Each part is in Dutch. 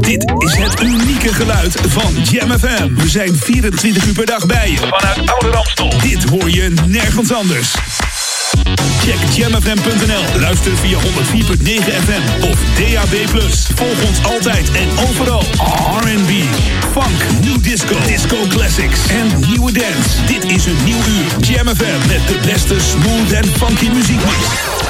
Dit is het unieke geluid van Jam FM. We zijn 24 uur per dag bij je. Vanuit Oude Ramstel. Dit hoor je nergens anders. Check jamfm.nl. Luister via 104.9 FM of DAB+. Volg ons altijd en overal. R&B, funk, new disco, disco classics en nieuwe dance. Dit is een nieuw uur. Jam FM met de beste smooth en funky muziekmix.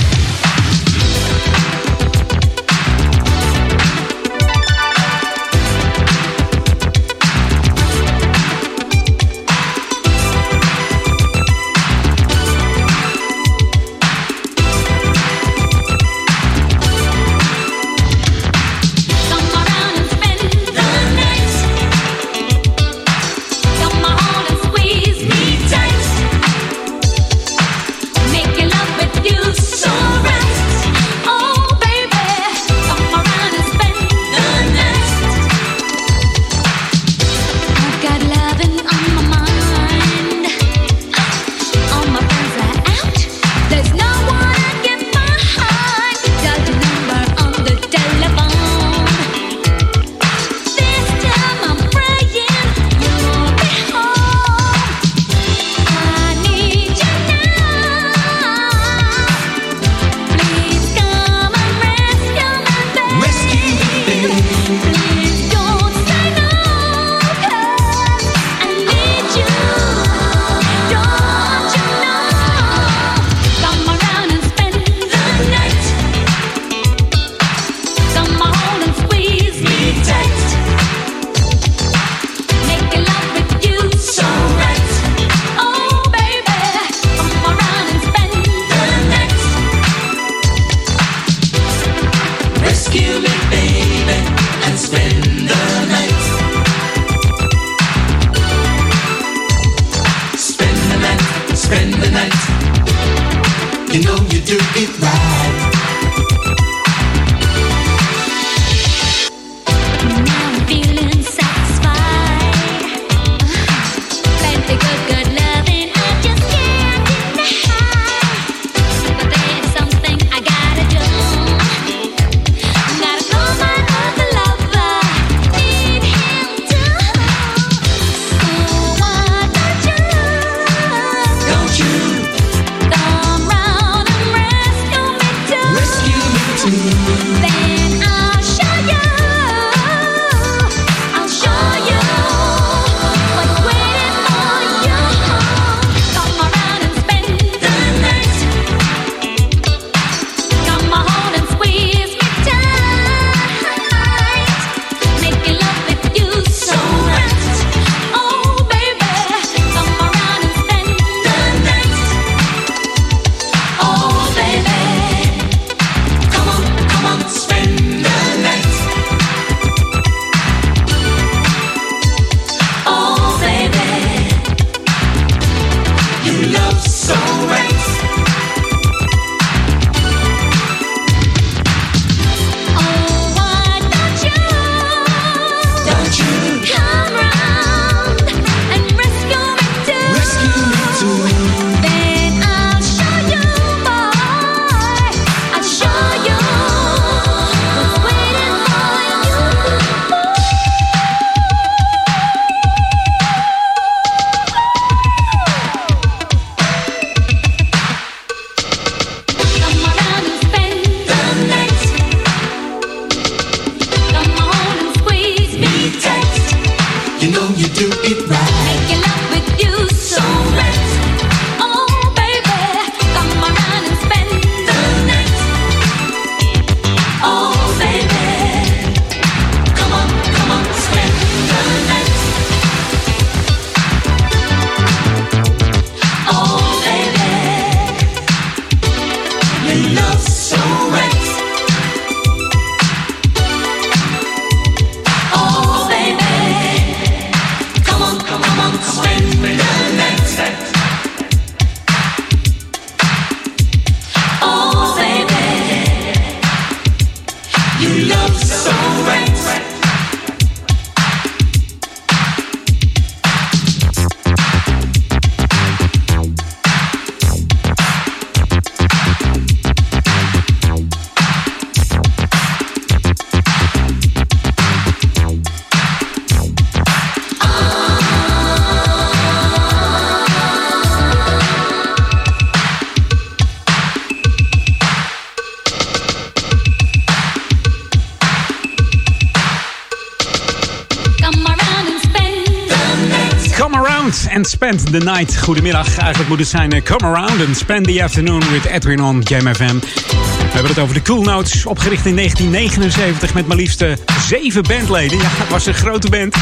The Night. Goedemiddag. Eigenlijk moet het zijn eh, Come Around and Spend the Afternoon with Edwin on Jam FM. We hebben het over de Cool Notes, opgericht in 1979 met maar liefst eh, zeven bandleden. Ja, het was een grote band.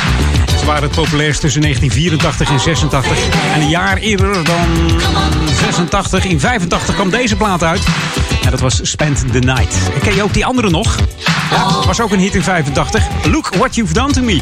Ze waren het populairst tussen 1984 en 86. En een jaar eerder dan 86, in 85 kwam deze plaat uit. En dat was Spend the Night. En ken je ook die andere nog? Ja, was ook een hit in 85. Look What You've Done To Me.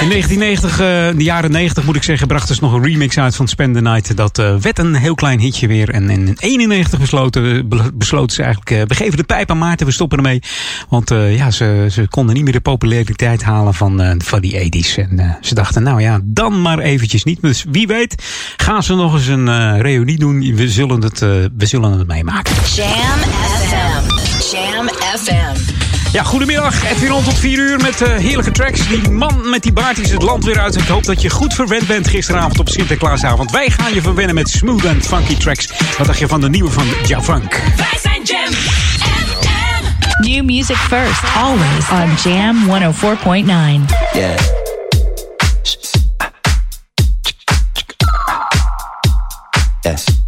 In 1990, eh, de jaren 90 moet ik zeggen, brachten ze nog een remix uit van Spend the Night. Dat eh, werd een heel klein hitje weer. En in 91 besloten, be- besloten ze eigenlijk, eh, we geven de pijp aan Maarten, we stoppen ermee. Want ja, ze, ze konden niet meer de populariteit halen van, van die 80s. En ze dachten, nou ja, dan maar eventjes niet. Dus wie weet, gaan ze nog eens een reunie doen. We zullen het, we zullen het meemaken. Jam FM. Jam FM. Ja, goedemiddag. Edwin rond tot 4 uur met eh, heerlijke tracks. Die man met die baard is het land weer uit. Ik hoop dat je goed verwend bent gisteravond op Sinterklaasavond. Wij gaan je verwennen met smooth and funky tracks. Wat dacht je van de nieuwe van Javunk? Wij zijn Jam FM. New music first, always on Jam 104.9. Yeah. Yes.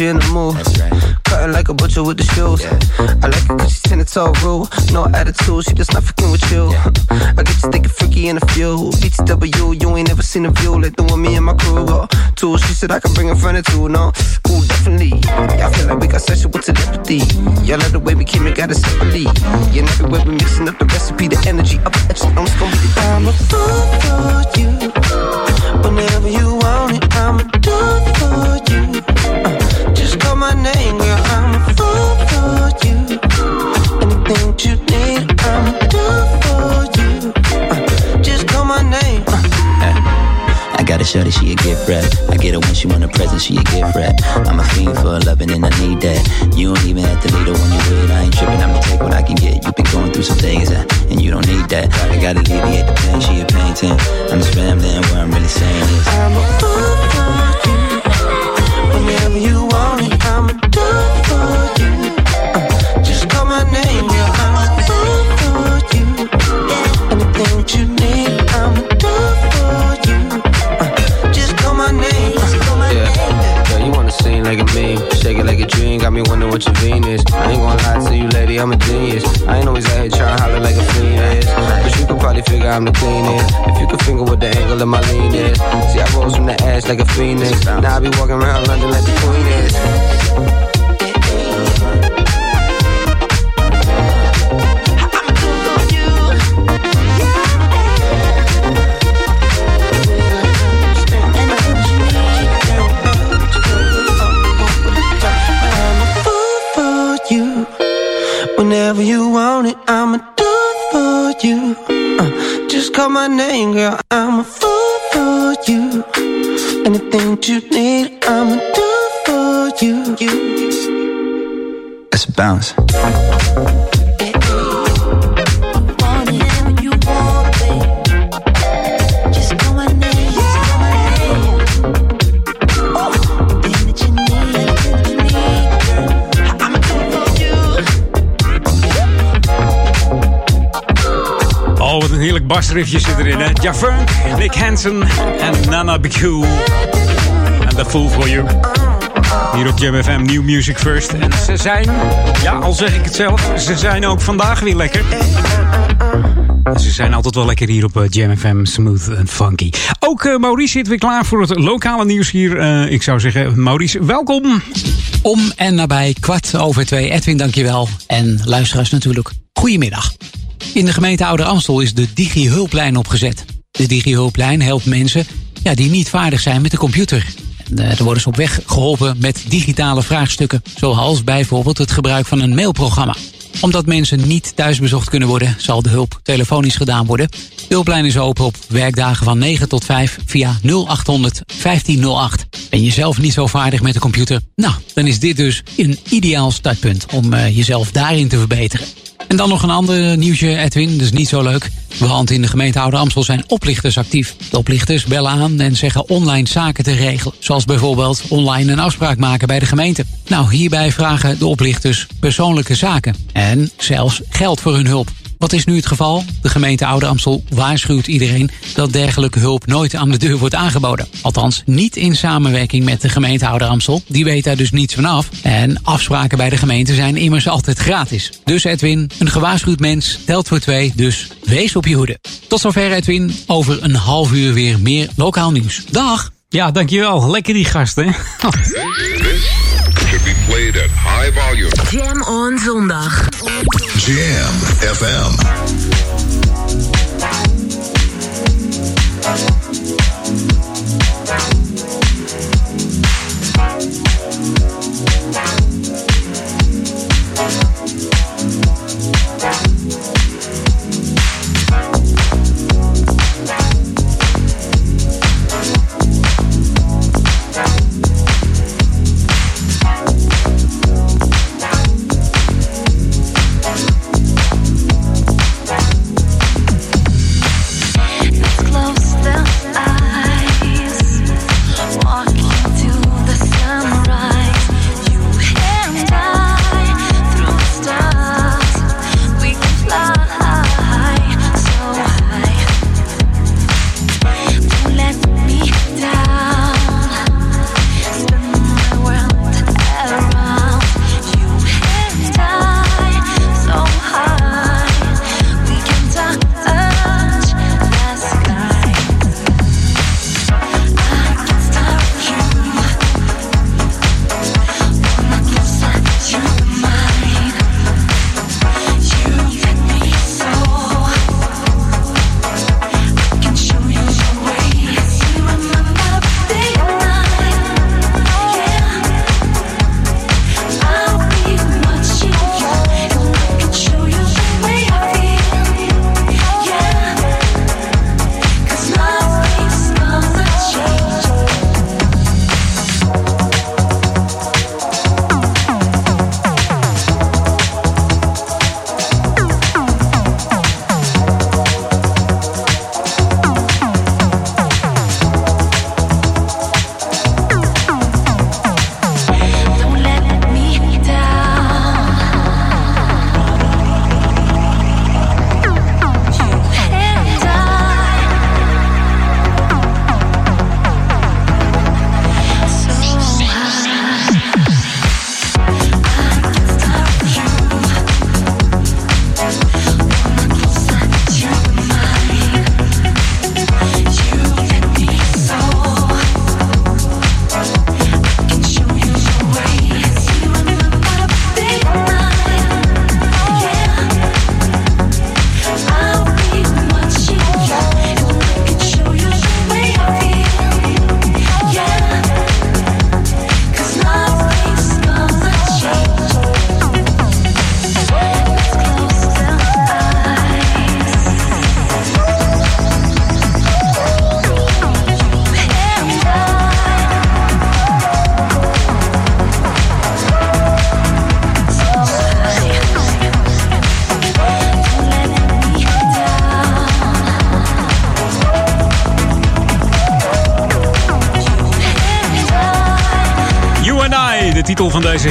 You in the mood. Cutting like a butcher with the shoes. I like it cause she's ten toe rule. No attitude, she just not fucking with you. I get you thinking freaky in a few. BTW, you ain't never seen a view like the one me and my crew go. Two, she said I can bring a friend or two. No, ooh, definitely. Yeah, I feel like we got sexual with telepathy. Y'all love the way we came and got it separately. Yeah, and everywhere we mixing up the recipe, the energy up the. I'm just gonna be the I'm a fool for you. Whenever you want it, I'ma do for you. Phoenix. Now I be walking around London like Oh, wat een heerlijk basriffje zit erin, hè? Javunk, Nick Hansen en Nana Biku. En The Fool For You. Hier op Jam FM, New Music First. En ze zijn, ja, al zeg ik het zelf, ze zijn ook vandaag weer lekker. Ze zijn altijd wel lekker hier op eh, Jam FM, smooth en funky. Ook eh, Maurice zit weer klaar voor het lokale nieuws hier. Eh, ik zou zeggen, Maurice, welkom. Om en nabij kwart over twee. Edwin, dankjewel. En luisteraars natuurlijk. Goedemiddag. In de gemeente Ouder Amstel is de Digi-hulplijn opgezet. De Digi-hulplijn helpt mensen ja, die niet vaardig zijn met de computer. Eh, er worden ze op weg geholpen met digitale vraagstukken. Zoals bijvoorbeeld het gebruik van een mailprogramma. Omdat mensen niet thuisbezocht kunnen worden, zal de hulp telefonisch gedaan worden. De hulplijn is open op werkdagen van 9 tot 5 via 0800 1508. Ben je zelf niet zo vaardig met de computer? Nou, dan is dit dus een ideaal startpunt om eh, jezelf daarin te verbeteren. En dan nog een ander nieuwtje, Edwin. Is niet zo leuk. Want in de gemeente Oude Amstel zijn oplichters actief. De oplichters bellen aan en zeggen online zaken te regelen. Zoals bijvoorbeeld online een afspraak maken bij de gemeente. Nou, hierbij vragen de oplichters persoonlijke zaken. En zelfs geld voor hun hulp. Wat is nu het geval? De gemeente Oude Amstel waarschuwt iedereen dat dergelijke hulp nooit aan de deur wordt aangeboden. Althans, niet in samenwerking met de gemeente Oude Amstel. Die weet daar dus niets van af. En afspraken bij de gemeente zijn immers altijd gratis. Dus Edwin, een gewaarschuwd mens telt voor twee, dus wees op je hoede. Tot zover Edwin, over een half uur weer meer lokaal nieuws. Dag! Ja, dankjewel. Lekker die gasten. Should be played at high volume. Jam on zondag. Jam FM.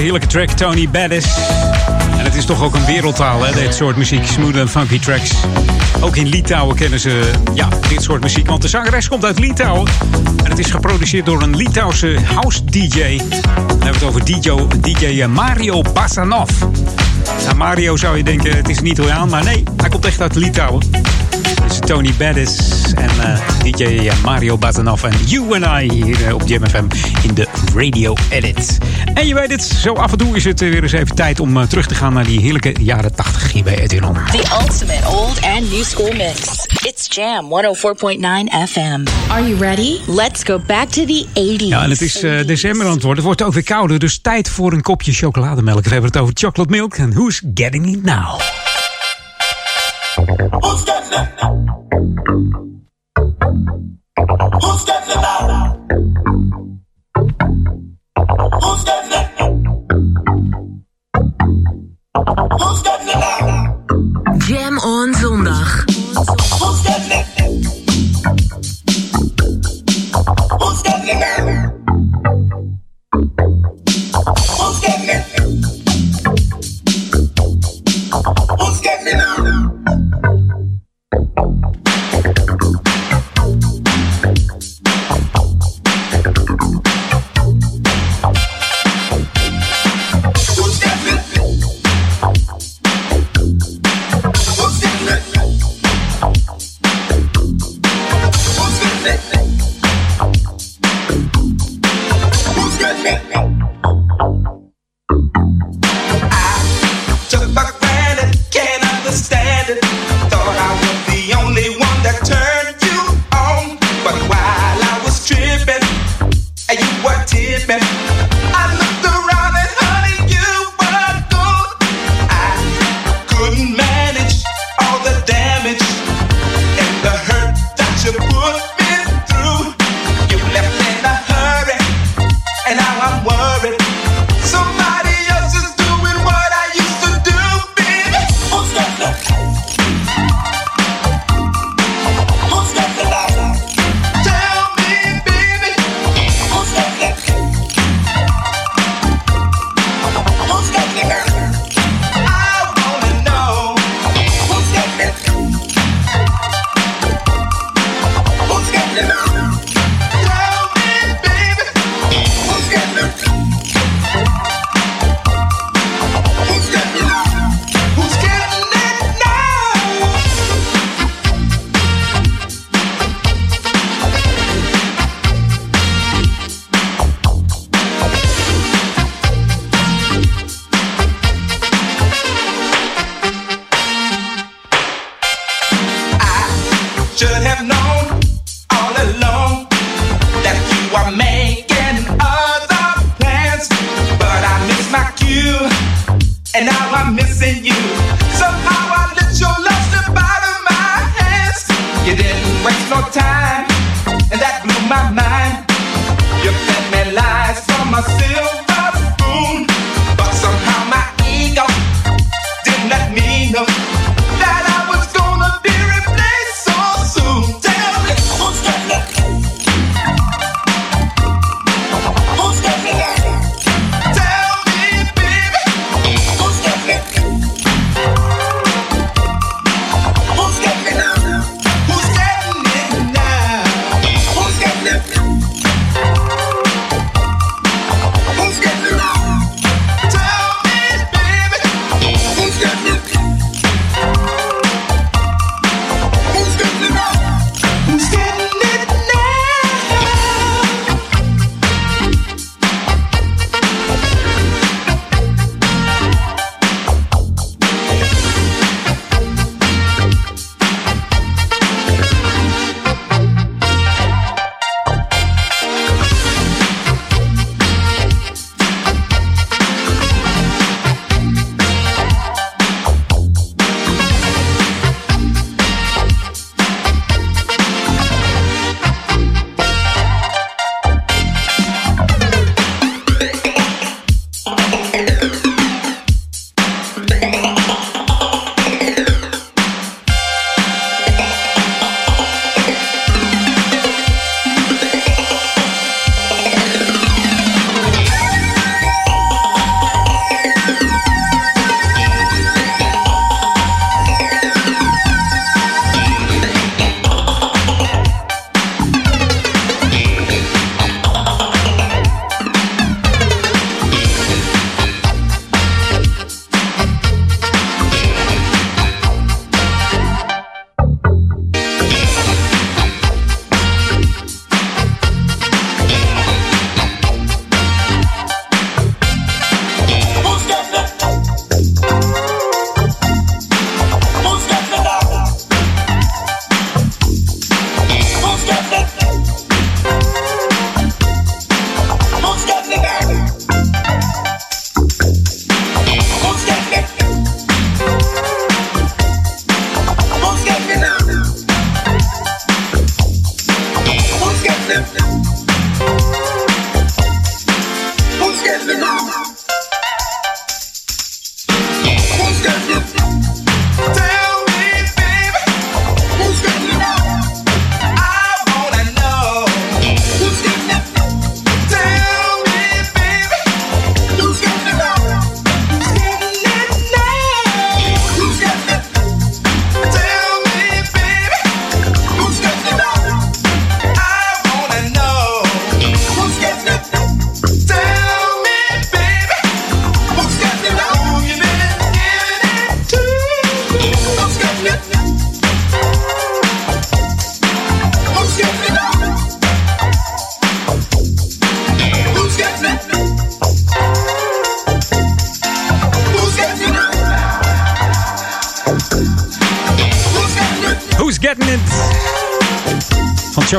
Heerlijke track, Tony Bettis. En het is toch ook een wereldtaal, hè, dit soort muziek. Smooth en funky tracks. Ook in Litouwen kennen ze ja, dit soort muziek. Want de zangeres komt uit Litouwen. En het is geproduceerd door een Litouwse house DJ. Dan hebben we het over DJ, DJ Mario Basanov. Nou, Mario zou je denken, het is een Italiaan. Maar nee, hij komt echt uit Litouwen. Tony Bettis en eh, DJ Mario Basanov en You and I hier eh, op JMFM in de Radio Edit. En je weet het, zo af en toe is het eh, weer eens even tijd om eh, terug te gaan naar die heerlijke jaren 80 hier bij Edwin On. The ultimate old and new school mix. It's Jam 104.9 FM. Are you ready? Let's go back to the 80s. Ja, en het is eh, december aan het worden. Het wordt ook weer kouder, dus tijd voor een kopje chocolademelk. We hebben het over chocolate milk en who's getting it now? Who's getting it?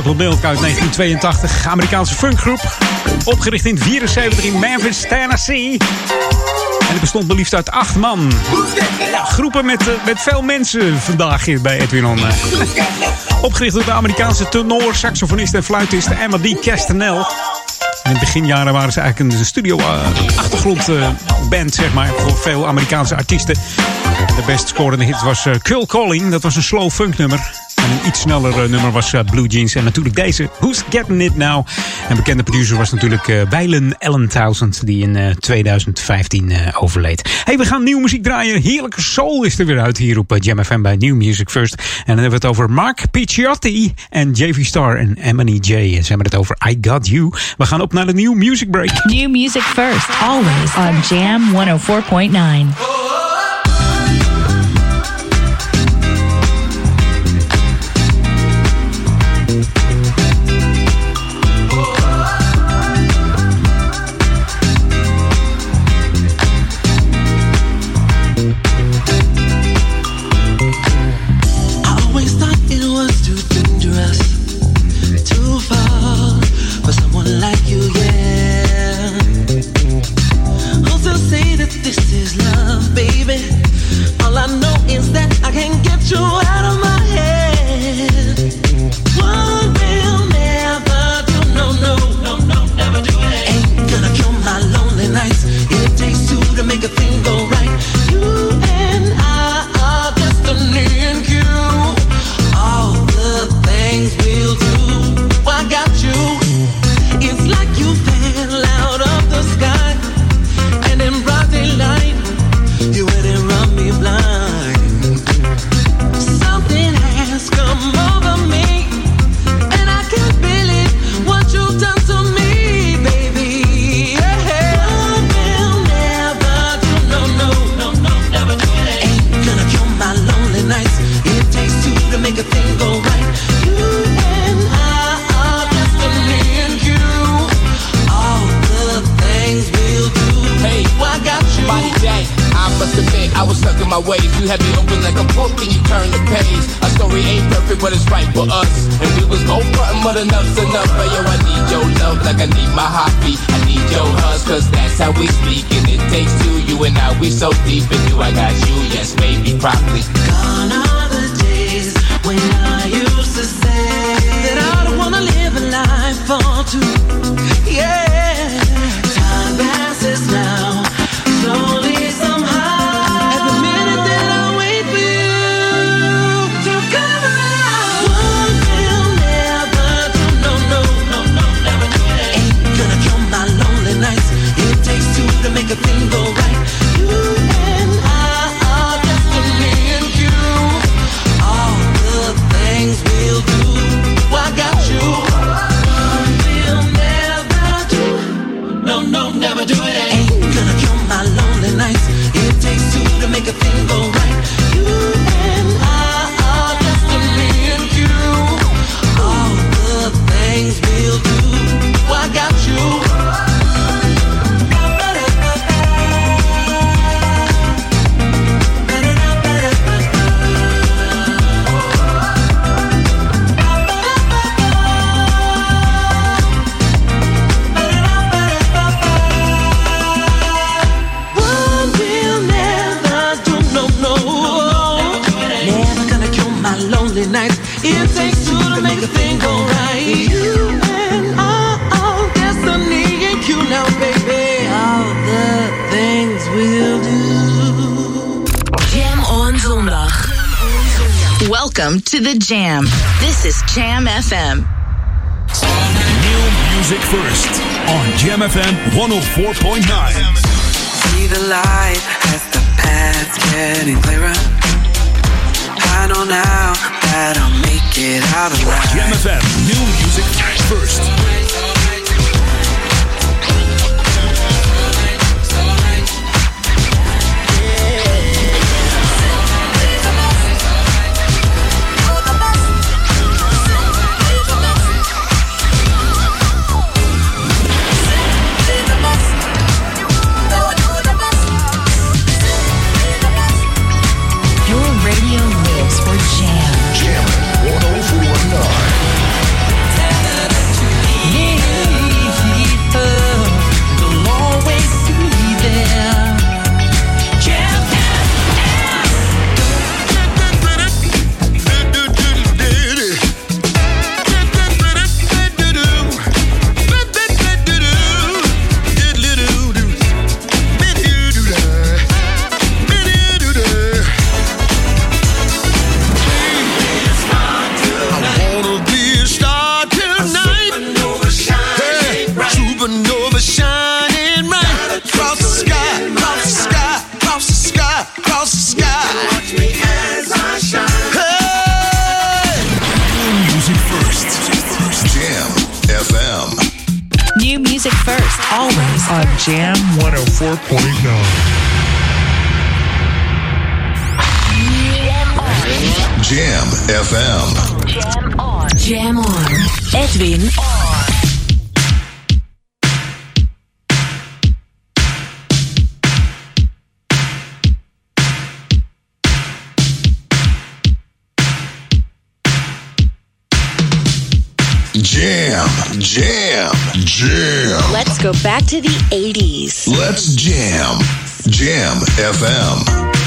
Chocolate uit 1982. Amerikaanse funkgroep. Opgericht in 74 in Memphis, Tennessee. En het bestond maar liefst uit acht man. Groepen met, eh, met veel mensen vandaag bij Edwin On. eh. Opgericht door de Amerikaanse tenor, saxofonist en fluitist Emma D. Castanel. In het beginjaren waren ze eigenlijk een studio-achtergrondband, zeg maar, voor veel Amerikaanse artiesten. En de best scorende hit was eh, Curl Calling. Dat was een slow funk nummer. Iets sneller eh, nummer was eh, Blue Jeans. En natuurlijk deze, Who's Getting It Now? En bekende producer was natuurlijk eh Weilen Allen Townsend, die in eh, 2015 eh, overleed. hey, we gaan nieuwe muziek draaien. Heerlijke soul is er weer uit hier op Jam FM bij New Music First. En dan hebben we het over Mark Picciotti en JV Star en Emily J. En ze hebben het over I Got You. We gaan op naar de New Music Break. New music first, always on Jam 104.9. stuck in my ways. You had me open like a book and you turned the page. A story ain't perfect, but it's right for us. And we was both frontin', but enough's enough. But yo, I need your love like I need my heartbeat. I need your hugs, cause that's how we speak. And it takes two, you and I, we so deep. And you, I got you, yes, baby, properly. Gone are the days when I used to say that I don't wanna live a life for two. Welcome to the Jam. This is Jam FM. New music first on Jam FM 104.9. See the light as the path's getting clearer. I know now that I'll make it out alive. Jam FM, new music first. Jam 104.9. Jam FM. Jam on. Jam on. Edwin on. go back to the 80s. Let's jam. Jam FM.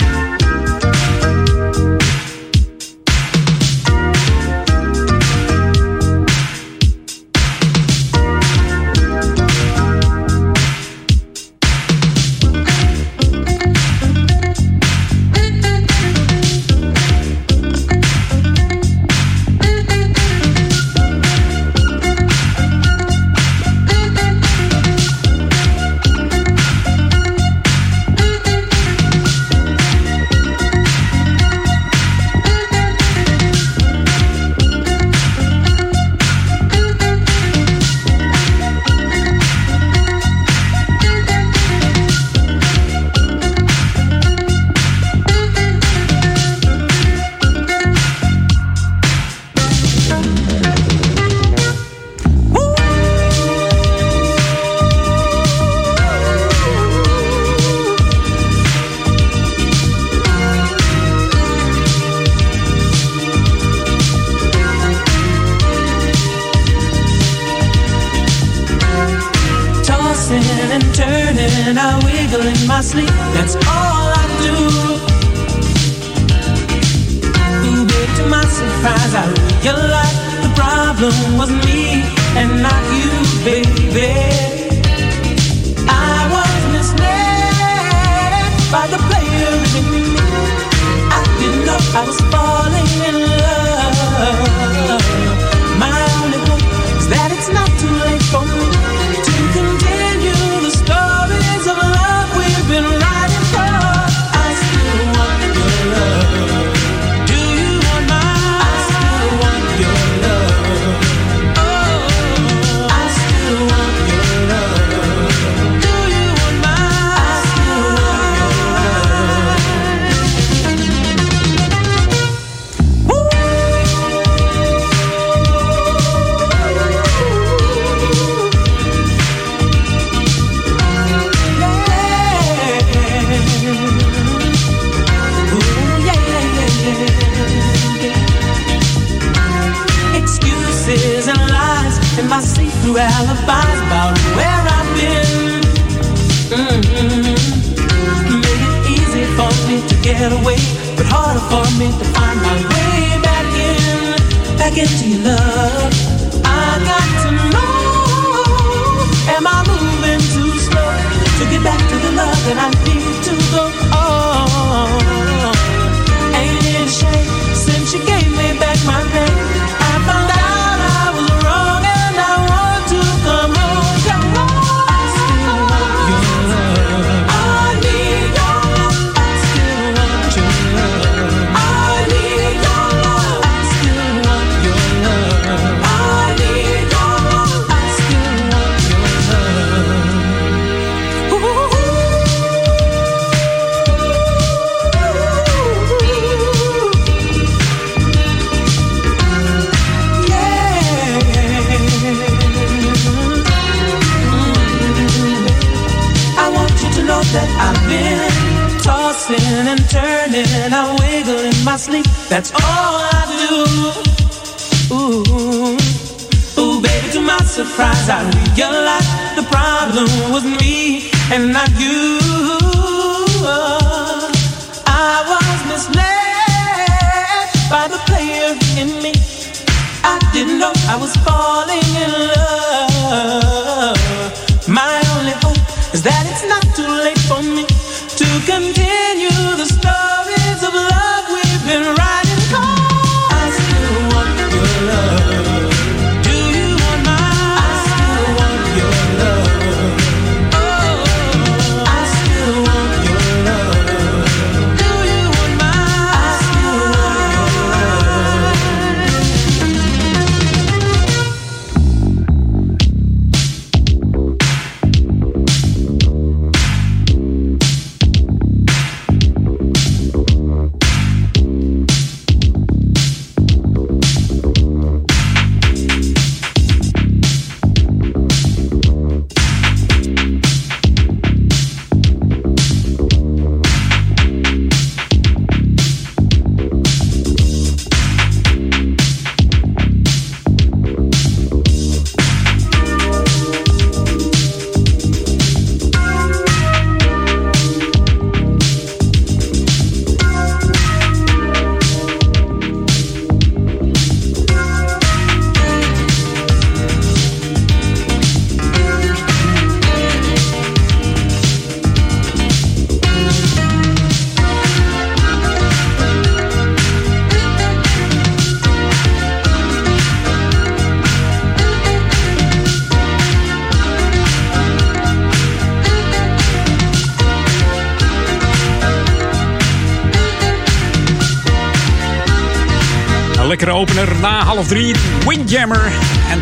condemn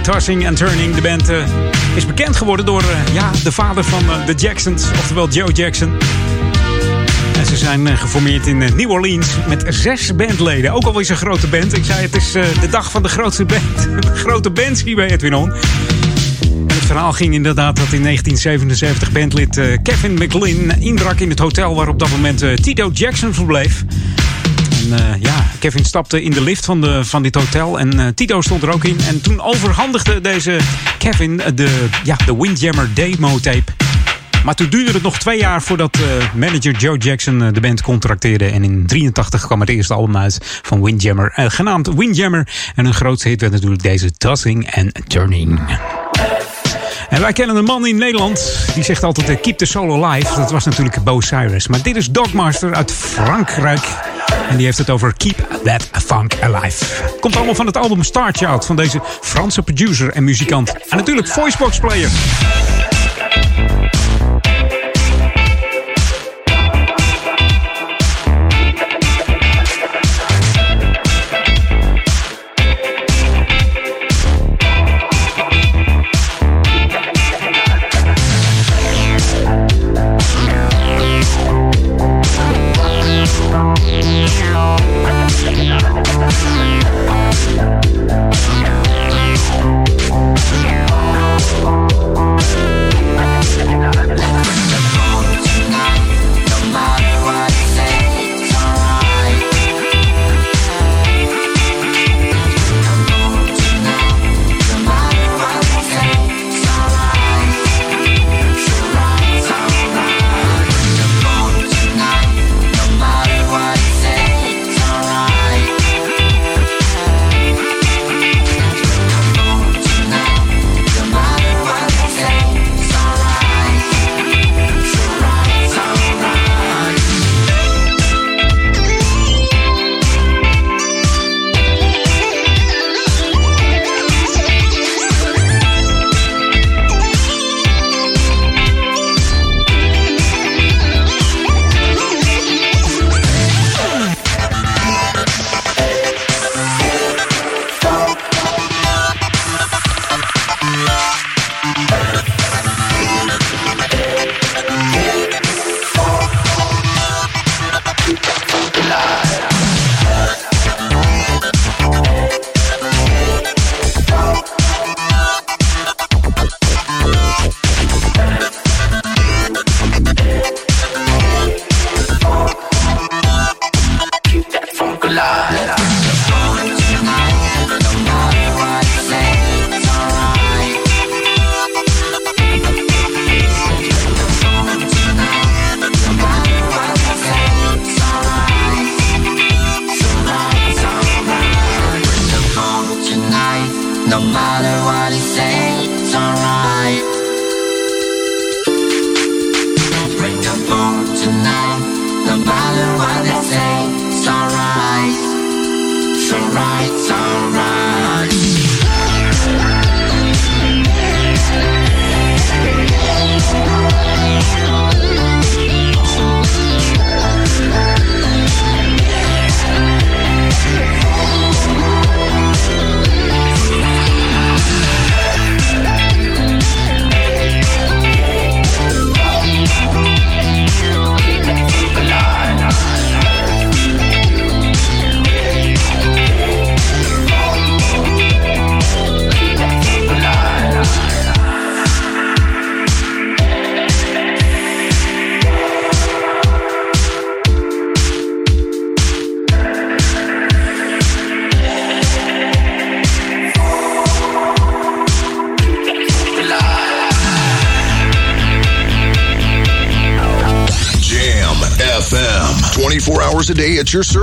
Tossing and Turning. De band eh, is bekend geworden door eh, ja, de vader van eh, de Jacksons, oftewel Joe Jackson. En ze zijn geformeerd in New Orleans met zes bandleden. Ook alweer een grote band. Ik zei het is de dag van de grootste band. grote bands hier bij Edwin On. En het verhaal ging inderdaad dat in 1977 bandlid Kevin McLean inbrak in het hotel waar op dat moment Tito Jackson verbleef. En eh, ja, Kevin stapte in de lift van, de, van dit hotel en eh, Tito stond er ook in. En toen overhandigde deze Kevin de, ja, de Windjammer demo tape. Maar toen duurde het nog twee jaar voordat eh, manager Joe Jackson de band contracteerde. En in 83 kwam het eerste album uit van Windjammer, genaamd Windjammer. En een grootste hit werd natuurlijk deze Tossing and Turning. En wij kennen een man in Nederland, die zegt altijd keep the soul alive. Dat was natuurlijk Bo Cyrus. Maar dit is Dogmaster uit Frankrijk. En die heeft het over Keep That Funk Alive. Komt allemaal van het album Star Child van deze Franse producer en muzikant. En natuurlijk voicebox player.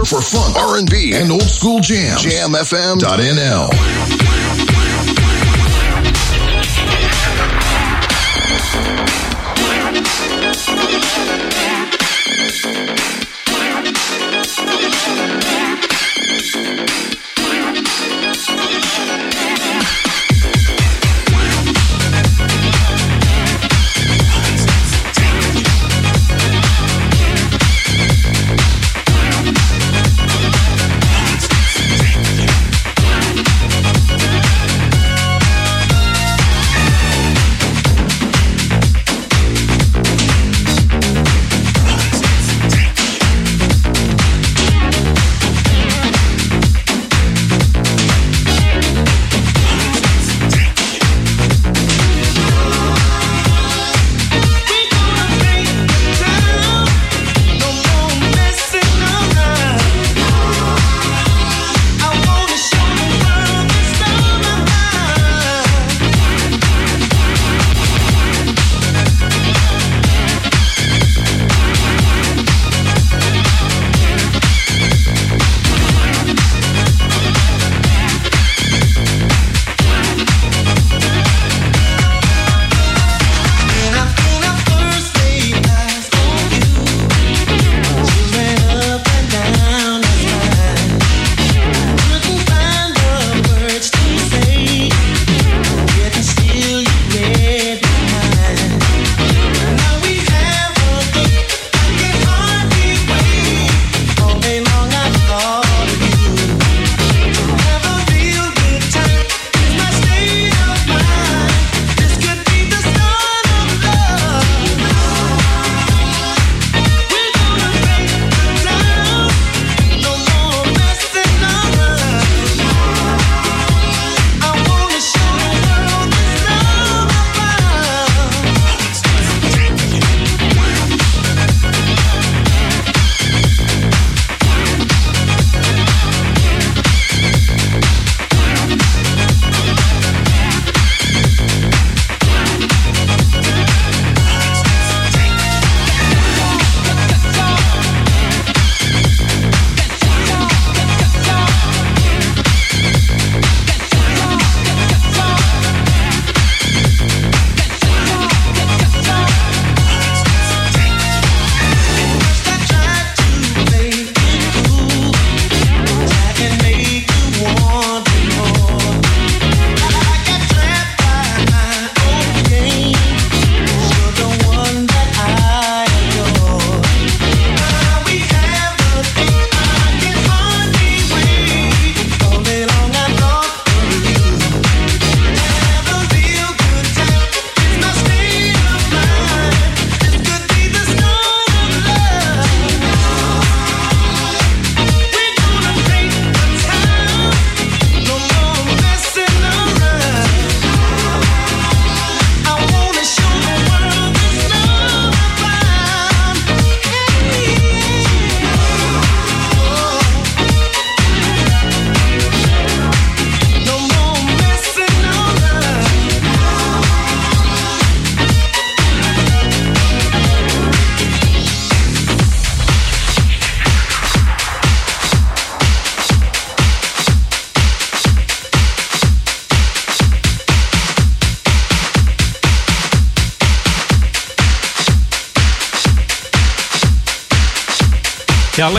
For fun, R&B, and old school jams. JamFM.nl.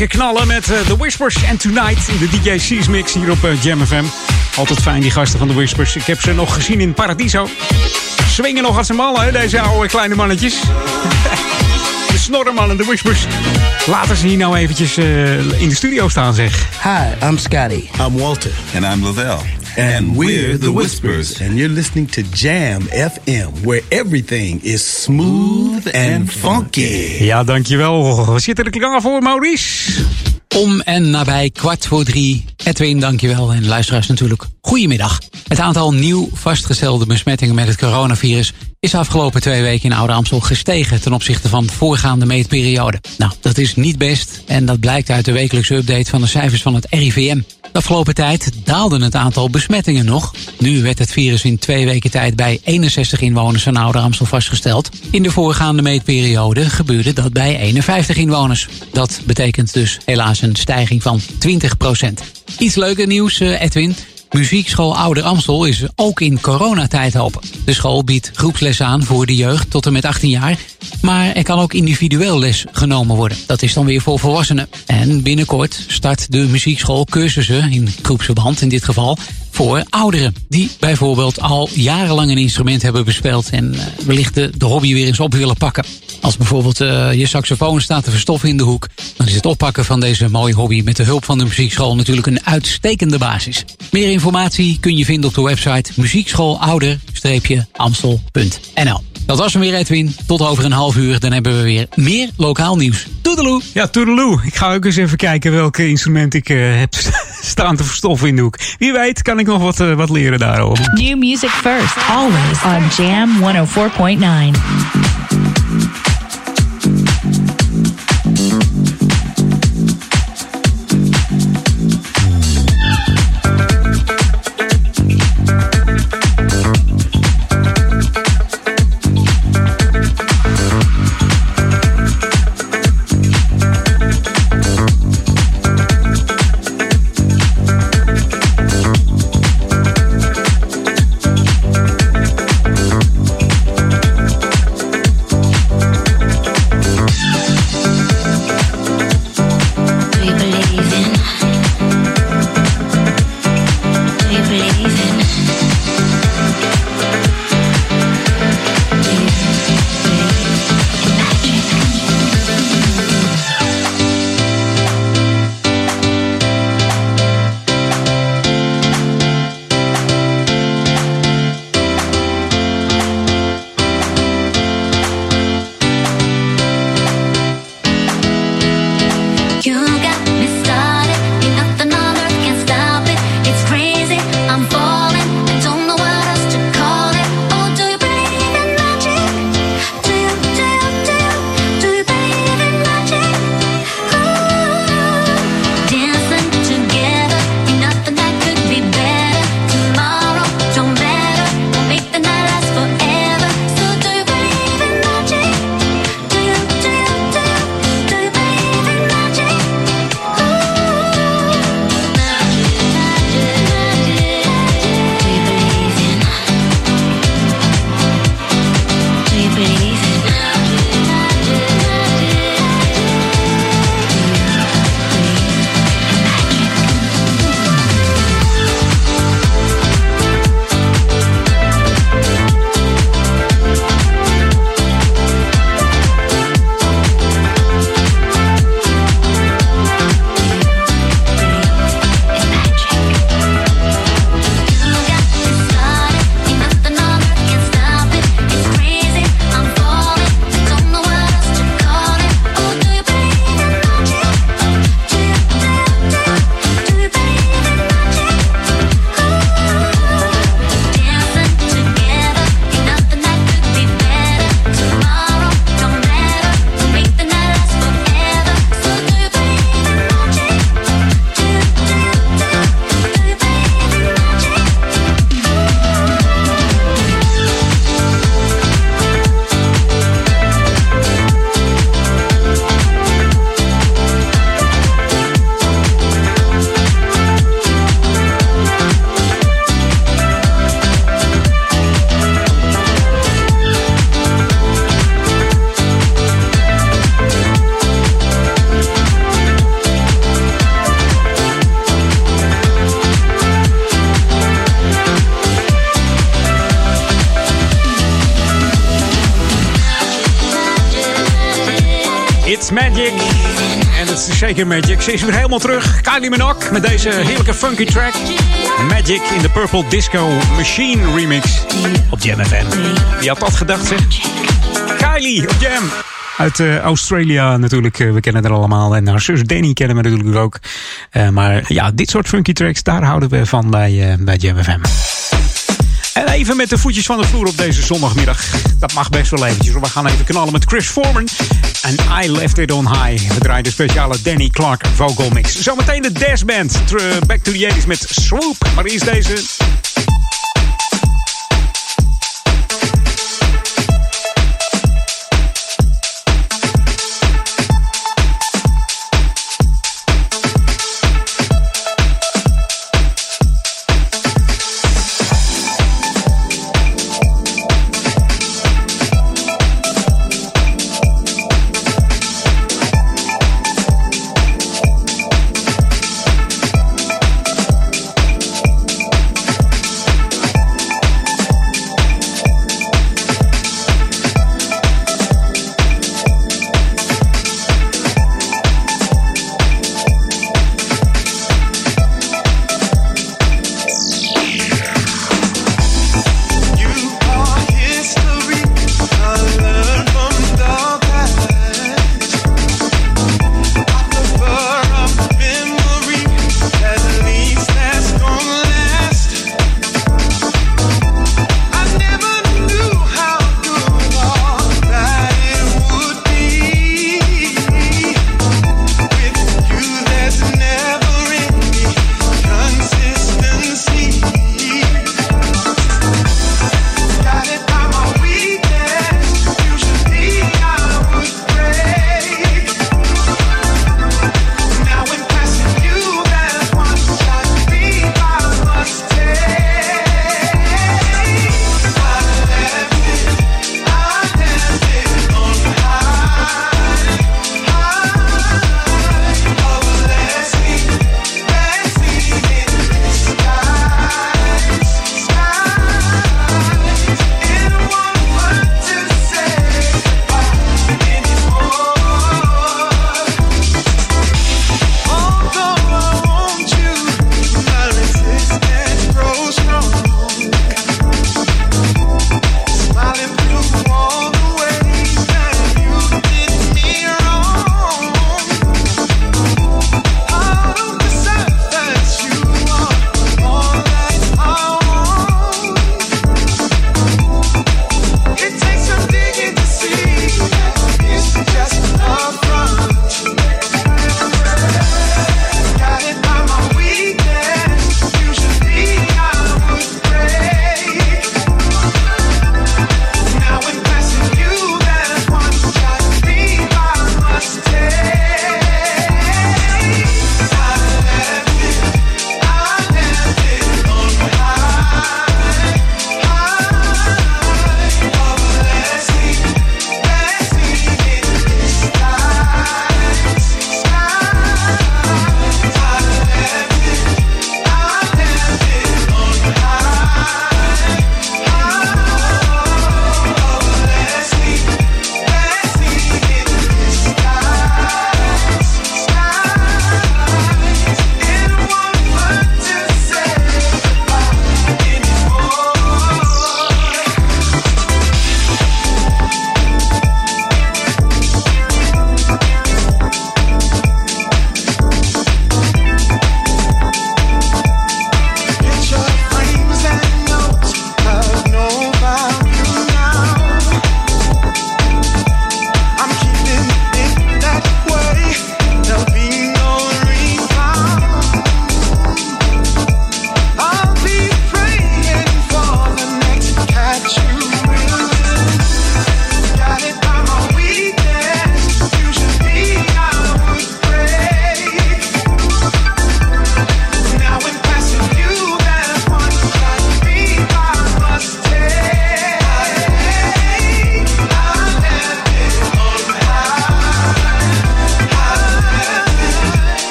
lekker knallen met uh, The Whispers en Tonight in de DJ C's mix hier op uh, Jam FM. Altijd fijn, die gasten van The Whispers. Ik heb ze nog gezien in Paradiso. Swingen nog als een mannen, hè, deze oude kleine mannetjes. de snorremannen, The Whispers. Laten ze hier nou eventjes uh, in de studio staan, zeg. Hi, I'm Scotty. I'm Walter. And I'm Lavelle. And we're the Whispers. And you're listening to Jam FM, where everything is smooth and funky. Ja, dankjewel. We zitten er klaar voor, Maurice. Om en nabij kwart voor drie. Edwin, dankjewel. En luisteraars natuurlijk, goedemiddag. Het aantal nieuw vastgestelde besmettingen met het coronavirus... is de afgelopen twee weken in Oude Amstel gestegen... ten opzichte van de voorgaande meetperiode. Nou, dat is niet best en dat blijkt uit de wekelijkse update... van de cijfers van het RIVM. De afgelopen tijd daalde het aantal besmettingen nog. Nu werd het virus in twee weken tijd bij 61 inwoners van Oude Amstel vastgesteld. In de voorgaande meetperiode gebeurde dat bij 51 inwoners. Dat betekent dus helaas een stijging van 20 procent. Iets leuker nieuws, eh, Edwin. Muziekschool Ouder Amstel is ook in coronatijd open. De school biedt groepsles aan voor de jeugd tot en met 18 jaar. Maar er kan ook individueel les genomen worden. Dat is dan weer voor volwassenen. En binnenkort start de muziekschool cursussen, in groepsverband in dit geval, voor ouderen. Die bijvoorbeeld al jarenlang een instrument hebben bespeeld en uh, wellicht de, de, hobby weer eens op willen pakken. Als bijvoorbeeld uh, je saxofoon staat te verstoffen in de hoek, dan is het oppakken van deze mooie hobby met de hulp van de muziekschool natuurlijk een uitstekende basis. Meer informatie kun je vinden op de website muziekschoolouder-amstel.nl. Dat was hem weer, Edwin. Tot over een half uur. Dan hebben we weer meer lokaal nieuws. Toedeloe! Ja, toedeloe. Ik ga ook eens even kijken welke instrument ik uh, heb staan te verstoffen in de hoek. Wie weet kan ik nog wat, uh, wat leren daarover. New music first, always on Jam 104.9. Magic. Ze is weer helemaal terug. Kylie Minogue met deze heerlijke funky track. Magic in de Purple Disco Machine remix. Op Jam FM. Wie had dat gedacht zeg? Kylie op Jam. Uit uh, Australië natuurlijk. Uh, we kennen haar allemaal. En haar zus Danny kennen we natuurlijk ook. Uh, maar ja, dit soort funky tracks, daar houden we van bij, bij Jam FM. En even met de voetjes van de vloer op deze zondagmiddag. Dat mag best wel eventjes. We gaan even knallen met Chris Foreman. En I Left It On High. We draaien de speciale Danny Clark vocal mix. Zometeen de Dash Band. Back to the 80s met Swoop. Maar eerst deze...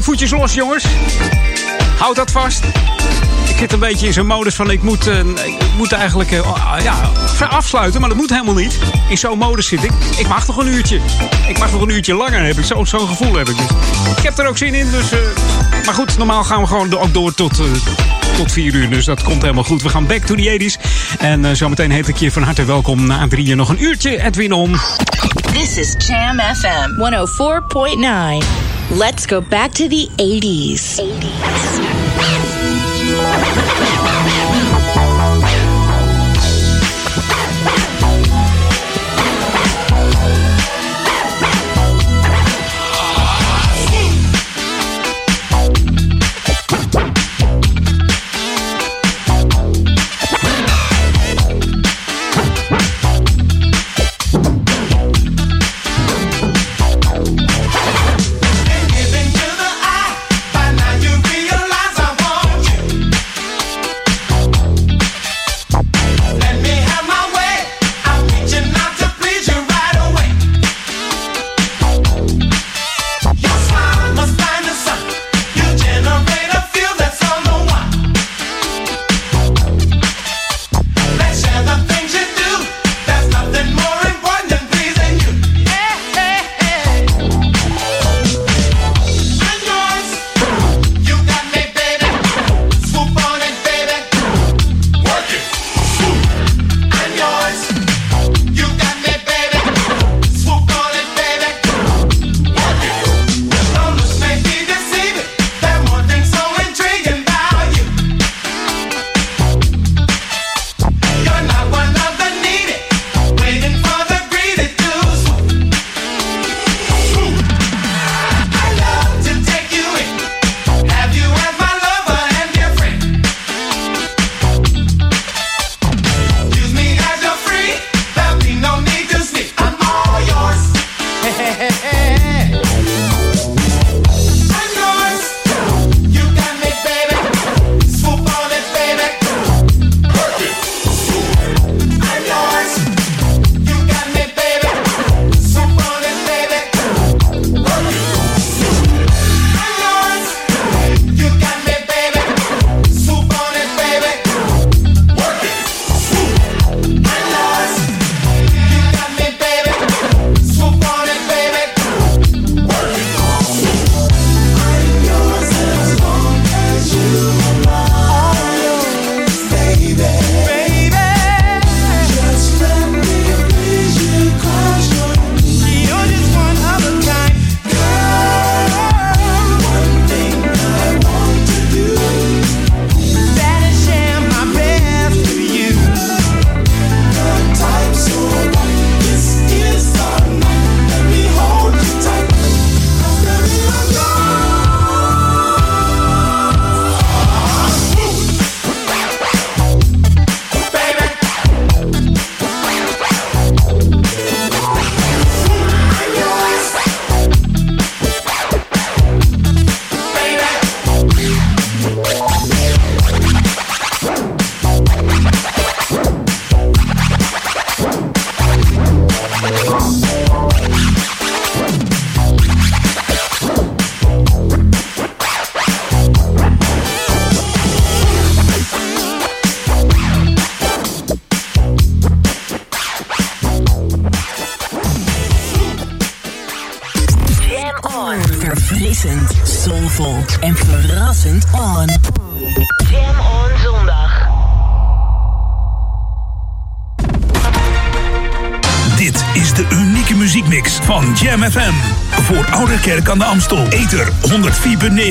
de voetjes los, jongens? Houd dat vast. Ik zit een beetje in zo'n modus van ik moet, eh, ik moet eigenlijk eh, ja, afsluiten, maar dat moet helemaal niet. In zo'n modus zit ik. Ik mag nog een uurtje. Ik mag nog een uurtje langer, heb ik zo- zo'n gevoel heb ik. Dus. Ik heb er ook zin in, dus... eh, maar goed, normaal gaan we gewoon ook door tot, eh, tot 4 uur. Dus dat komt helemaal goed. We gaan back to the 80s. En eh, zometeen heet ik je van harte welkom na drieën nog een uurtje. Edwin om. This is Jam FM 104.9. Let's go back to the 80s. 80s.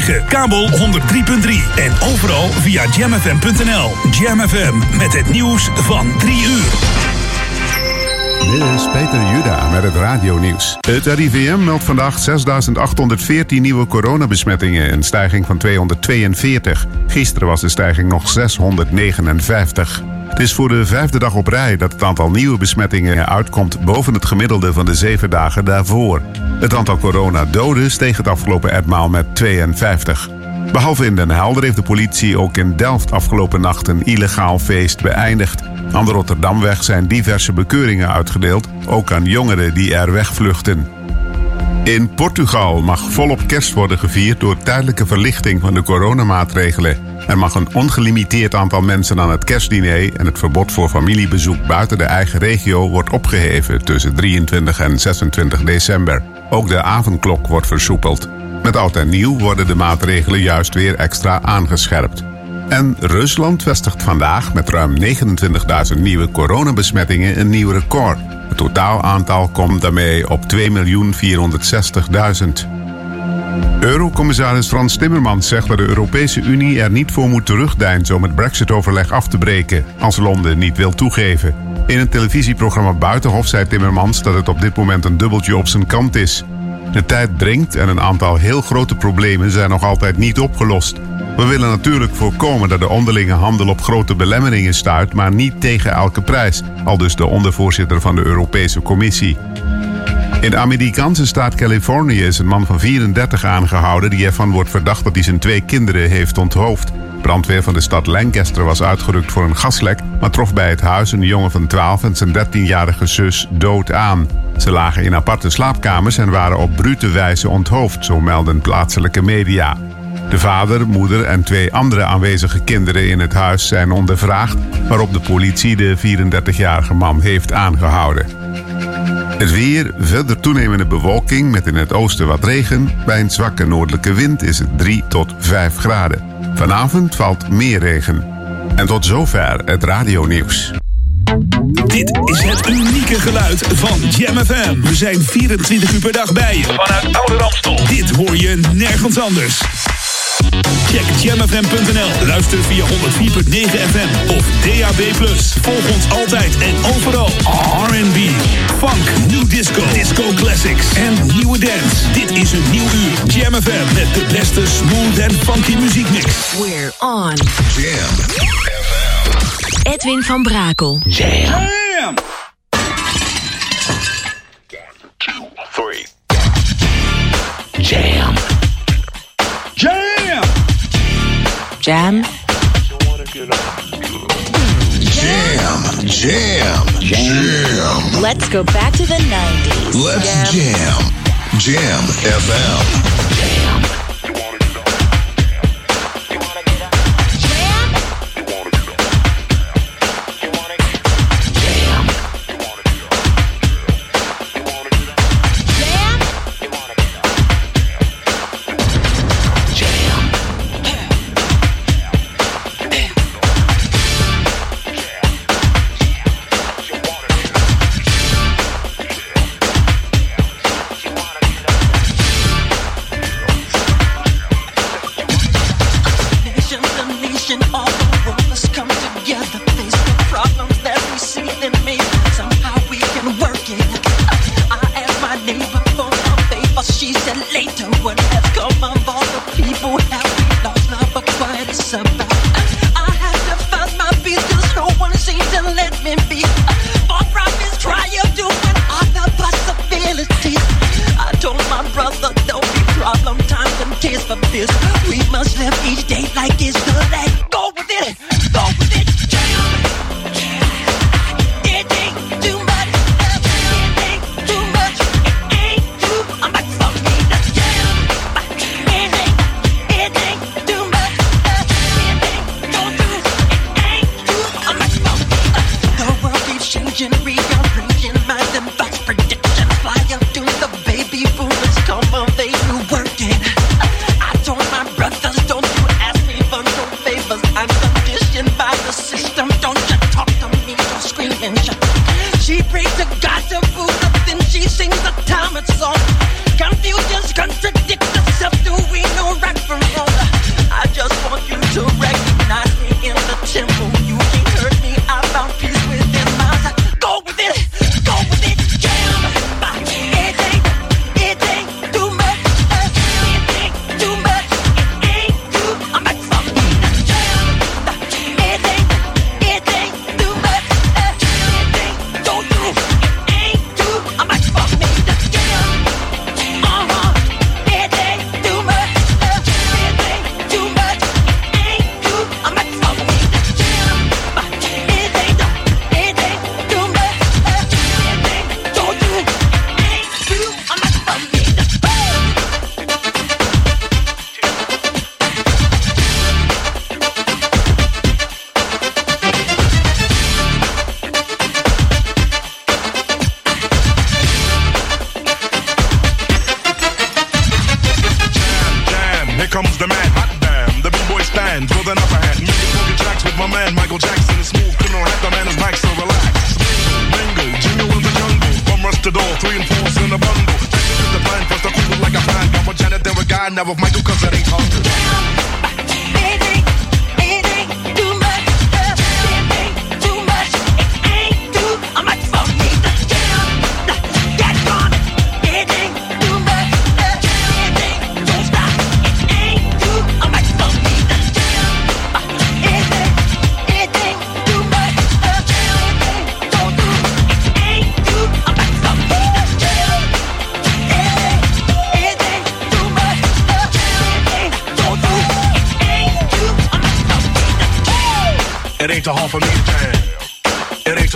104.9, kabel 103.3 en overal via jamfm.nl. Jam FM met het nieuws van 3 uur. Dit is Peter Juda met het radionieuws. Het RIVM meldt vandaag 6.814 nieuwe coronabesmettingen, een stijging van 242. Gisteren was de stijging nog 659. Het is voor de vijfde dag op rij dat het aantal nieuwe besmettingen uitkomt boven het gemiddelde van de zeven dagen daarvoor. Het aantal coronadoden steeg het afgelopen etmaal met 52. Behalve in Den Helder heeft de politie ook in Delft afgelopen nacht een illegaal feest beëindigd. Aan de Rotterdamweg zijn diverse bekeuringen uitgedeeld, ook aan jongeren die er wegvluchten. In Portugal mag volop kerst worden gevierd door tijdelijke verlichting van de coronamaatregelen. Er mag een ongelimiteerd aantal mensen aan het kerstdiner en het verbod voor familiebezoek buiten de eigen regio wordt opgeheven tussen 23 en 26 december. Ook de avondklok wordt versoepeld. Met oud en nieuw worden de maatregelen juist weer extra aangescherpt. En Rusland vestigt vandaag met ruim 29.000 nieuwe coronabesmettingen een nieuw record. Het totaal aantal komt daarmee op 2.460.000. Eurocommissaris Frans Timmermans zegt dat de Europese Unie er niet voor moet terugdeinzen om het Brexit-overleg af te breken, als Londen niet wil toegeven. In een televisieprogramma Buitenhof zei Timmermans dat het op dit moment een dubbeltje op zijn kant is. De tijd dringt en een aantal heel grote problemen zijn nog altijd niet opgelost. We willen natuurlijk voorkomen dat de onderlinge handel op grote belemmeringen stuit, maar niet tegen elke prijs, al dus de ondervoorzitter van de Europese Commissie. In de Amerikaanse staat Californië is een man van 34 aangehouden die ervan wordt verdacht dat hij zijn twee kinderen heeft onthoofd. Brandweer van de stad Lancaster was uitgerukt voor een gaslek, maar trof bij het huis een jongen van 12 en zijn 13-jarige zus dood aan. Ze lagen in aparte slaapkamers en waren op brute wijze onthoofd, zo melden plaatselijke media. De vader, moeder en twee andere aanwezige kinderen in het huis zijn ondervraagd, waarop de politie de 34-jarige man heeft aangehouden. Het weer, verder toenemende bewolking met in het oosten wat regen. Bij een zwakke noordelijke wind is het 3 tot 5 graden. Vanavond valt meer regen. En tot zover het radionieuws. Dit is het unieke geluid van Jam FM. We zijn 24 uur per dag bij je. Vanuit Oude Ramstel. Dit hoor je nergens anders. Check jamfm.nl. Luister via 104.9 FM of DAB+. Volg ons altijd en overal. R&B, funk, new disco, disco classics en nieuwe dance. Dit is een nieuw uur. Jam FM met de beste smooth en funky muziekmix. We're on. Jam. Edwin van Brakel. Jam. Three. Jam. Jam. Jam. Jam. Let's go back to the 90s. Let's jam. Jam FM. Nation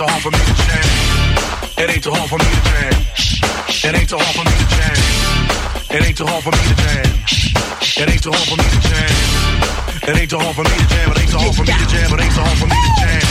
too hard for me to jam. It ain't too hard for me to jam. It ain't too hard for me to jam. It ain't too hard for me to jam. It ain't too hard for me to jam. It ain't too hard for me to jam. It ain't too hard for me to jam. It ain't too hard for me to jam.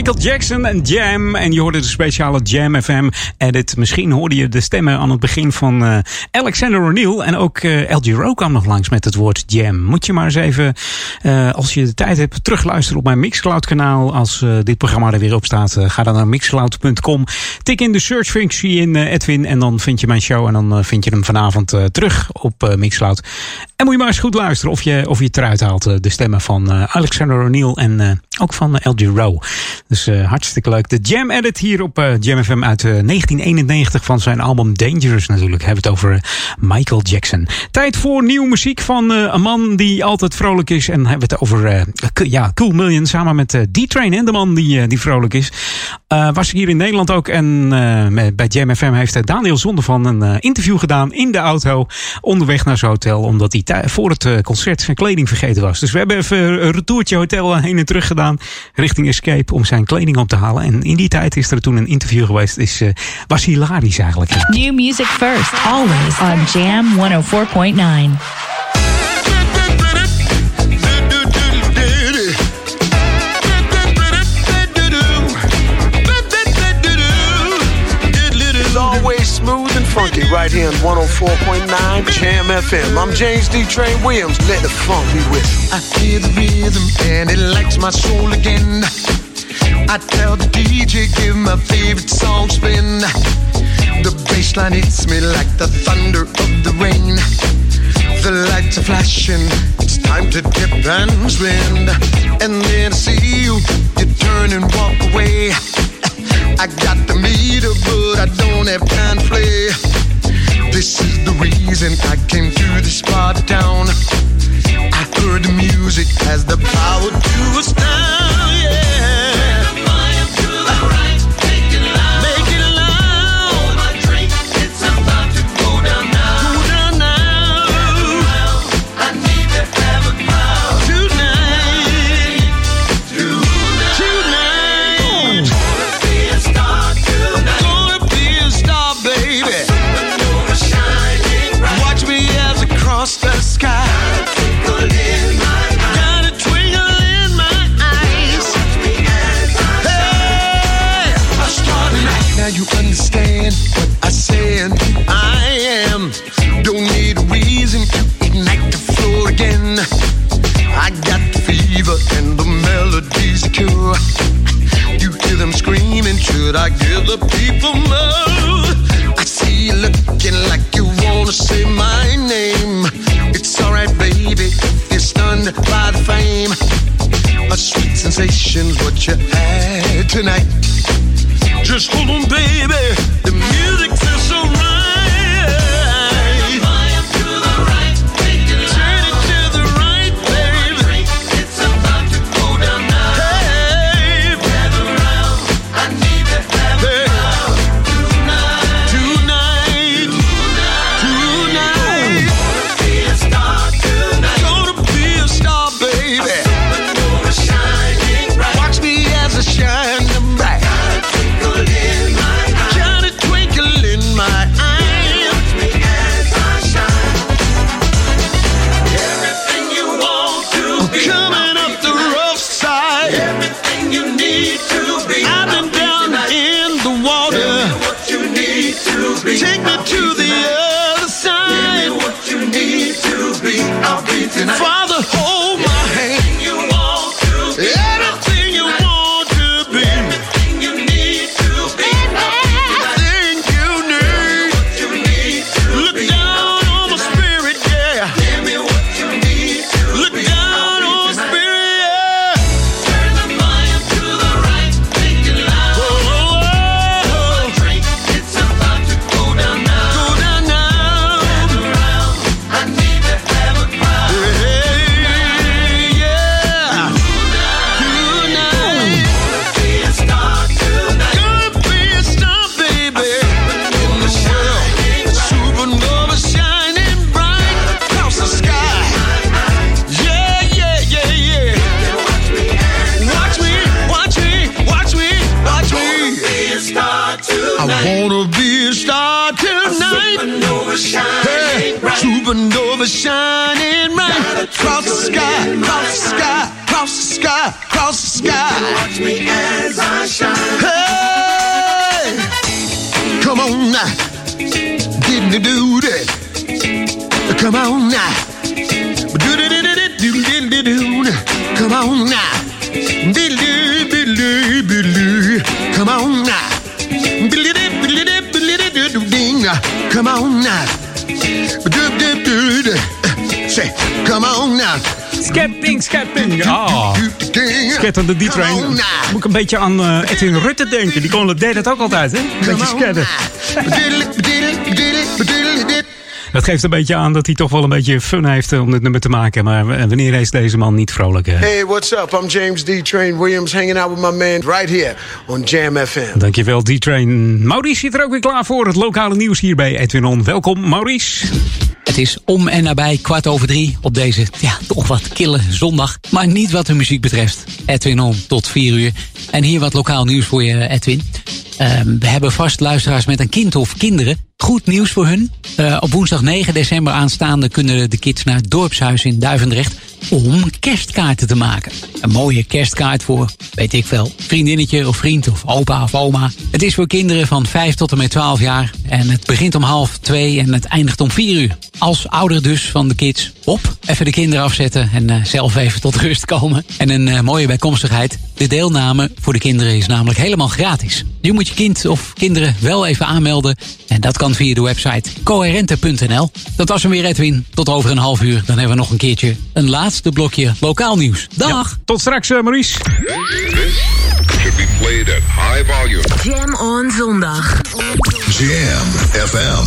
Michael Jackson en Jam. En je hoorde de speciale Jam FM edit. Misschien hoorde je de stemmen aan het begin van eh, Alexander O'Neill. En ook eh LG Rowe kwam nog langs met het woord Jam. Moet je maar eens even, eh, als je de tijd hebt, terugluisteren op mijn Mixcloud kanaal. Als eh, dit programma er weer op staat, ga dan naar mixcloud.com. Tik in de search functie in Edwin en dan vind je mijn show. En dan vind je hem vanavond terug op Mixcloud. En moet je maar eens goed luisteren of je, of je het eruit haalt. de stemmen van Alexander O'Neill en ook van LG Rowe. Dus hartstikke leuk. De Jam Edit hier op Jam FM uit eh, 1991 van zijn album Dangerous natuurlijk. Hebben we het over Michael Jackson. Tijd voor nieuwe muziek van eh, een man die altijd vrolijk is. En hebben we het over eh, ja, Cool Million samen met eh, D-Train. En de man die, die vrolijk is. Eh, was hier in Nederland ook. En met- bij Jam FM heeft Daniel Zondervan een eh, interview gedaan in de auto. Onderweg naar zijn hotel. Omdat hij voor het concert zijn kleding vergeten was. Dus we hebben even een retourtje hotel heen en terug gedaan. Richting Escape om zijn kleding op te halen. En in die tijd is er toen een interview geweest. Is, was hilarisch eigenlijk. New music first, always on Jam 104.9. It's always smooth and funky right here on 104.9 Jam FM. I'm James D. Train Williams. Let the funk be with you. I hear the rhythm and it lights my soul again. I tell the DJ, give my favorite song spin. The bass line hits me like the thunder of the rain. The lights are flashing, it's time to dip and spin. And then I see you, you turn and walk away. I got the meter, but I don't have time to play. This is the reason I came to this part of town. I heard the music has the power to us beetje aan eh, Edwin Rutte denken. Die kon, deed dat ook altijd, hè? Een beetje scatten. Dat geeft een beetje aan dat hij toch wel een beetje fun heeft eh, om dit nummer te maken. Maar eh, wanneer is deze man niet vrolijk? eh? Hey, what's up? I'm James D. Train Williams, hanging out with my man right here on Jam FM. Dankjewel, D-Train. Maurice zit er ook weer klaar voor. Het lokale nieuws hier bij Edwin On. Welkom, Maurice. Het is om en nabij kwart over drie op deze ja, toch wat kille zondag. Maar niet wat de muziek betreft. Edwin om tot vier uur. En hier wat lokaal nieuws voor je, Edwin. Ehm, we hebben vast luisteraars met een kind of kinderen. Goed nieuws voor hun. Eh, op woensdag 9 december aanstaande kunnen de kids naar het dorpshuis in Duivendrecht om kerstkaarten te maken. Een mooie kerstkaart voor, weet ik veel, vriendinnetje of vriend of opa of oma. Het is voor kinderen van 5 tot en met 12 jaar en het begint om half 2 en het eindigt om 4 uur. Als ouder dus van de kids, op, even de kinderen afzetten en eh, zelf even tot rust komen. En een eh, mooie bijkomstigheid, de deelname voor de kinderen is namelijk helemaal gratis. Je moet je kind of kinderen wel even aanmelden en dat kan via de website coherente.nl. Dat was hem weer Edwin, tot over een half uur. Dan hebben we nog een keertje een laatste laatste blokje lokaal nieuws. Dag! Ja, tot straks, eh, Maurice. Jam on zondag. Jam FM.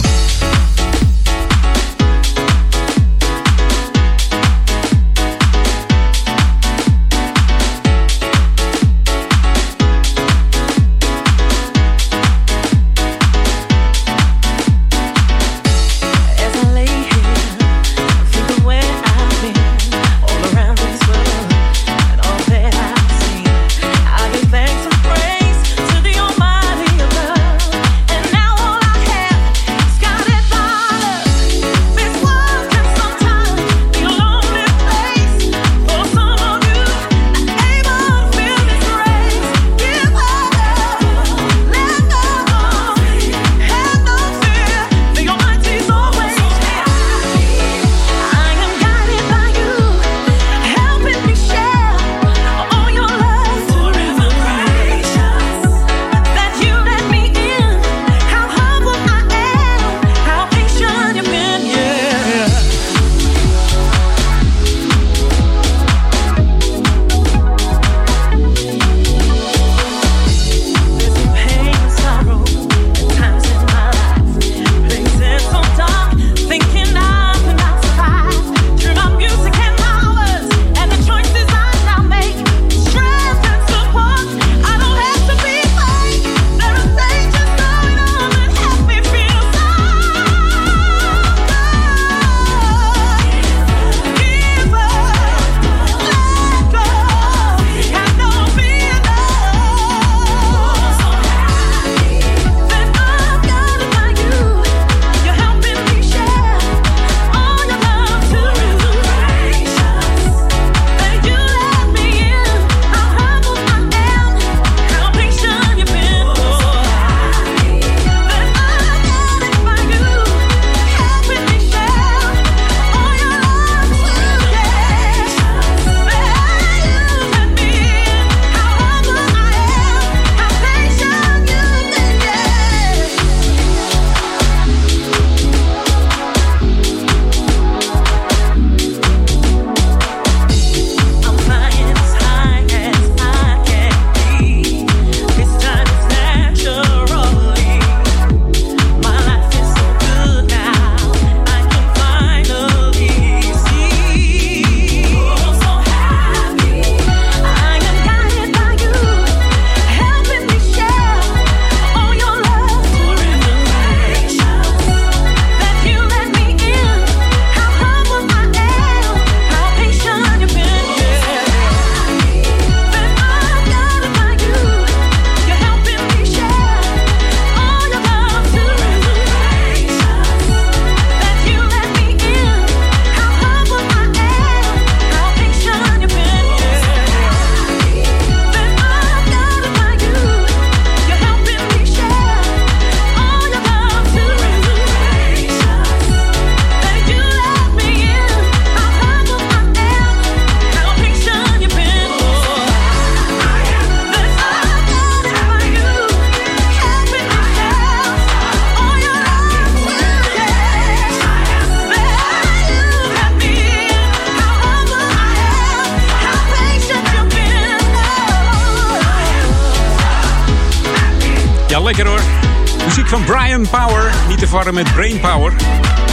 Brian Power. Niet te verwarren met Brain Power.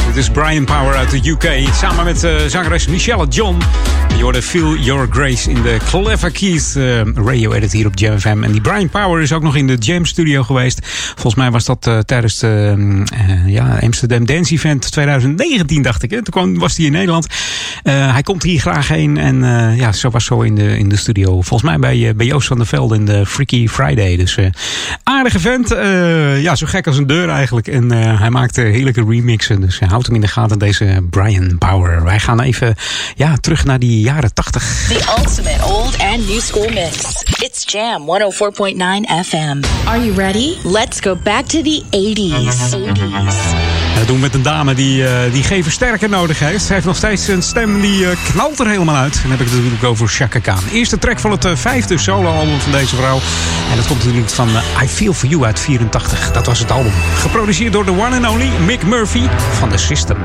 Dit is Brian Power uit de UK. Samen met uh, zangeres Michelle John. Hoorde Feel Your Grace in de Clever Keys uh, radio edit hier op Jam FM. En die Brian Power is ook nog in de Jam Studio geweest. Volgens mij was dat uh, tijdens de ja, Amsterdam Dance Event 2019, dacht ik. Hè? Toen kwam, was hij in Nederland. hij komt hier graag heen. En ja, zo was zo in de, in de studio. Volgens mij bij, bij Joost van der Velde in de Freaky Friday. Dus aardige vent. ja, zo gek als een deur eigenlijk. En hij maakt heerlijke remixen. Dus houd hem in de gaten, deze Brian Power. Wij gaan even ja, terug naar die jaren 80. The ultimate old and new school mix. It's Jam 104.9 FM. Are you ready? Let's go back to the 80s. 80s. Dat doen we met een dame die, uh, die geen versterker nodig heeft. Ze heeft nog steeds een stem die uh, knalt er helemaal uit. En dan heb ik het natuurlijk over Chaka Khan. Eerste track van het uh, vijfde soloalbum van deze vrouw. En dat komt natuurlijk van I Feel For You uit 84. Dat was het album. Geproduceerd door de one and only Mick Murphy van The System.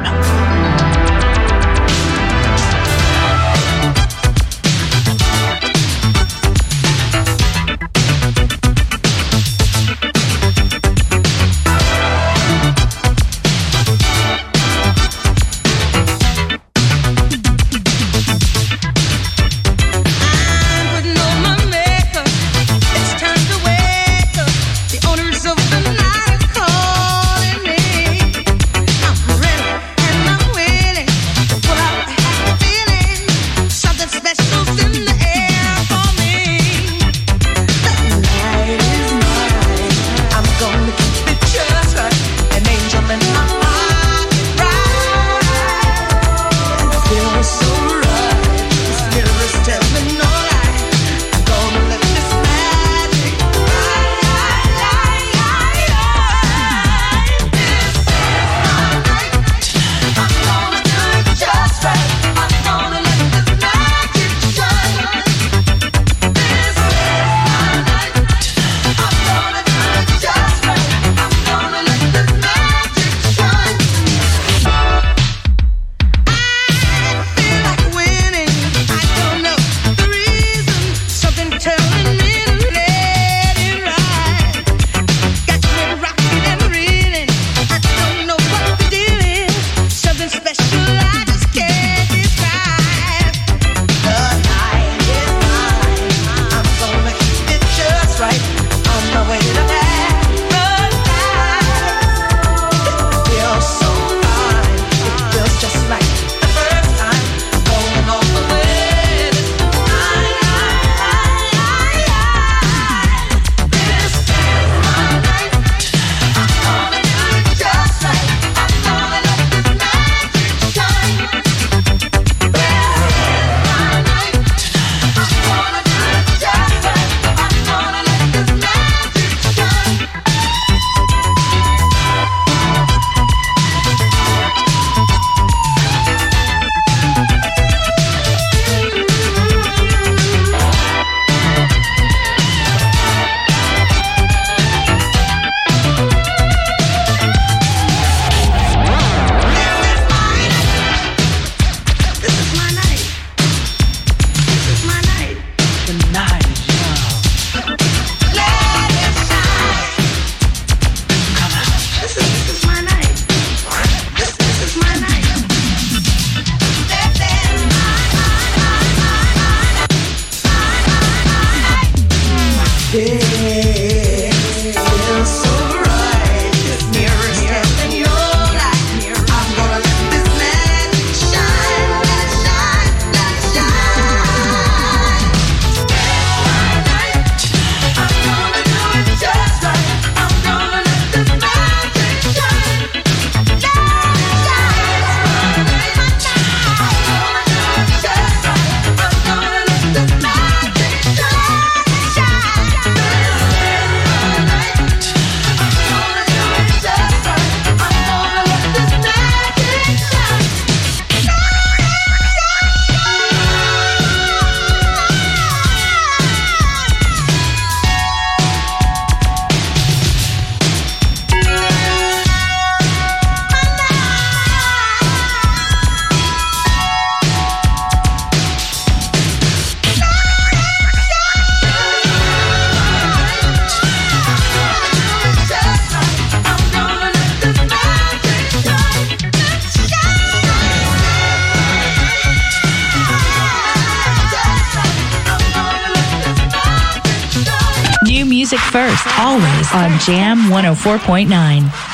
104.9.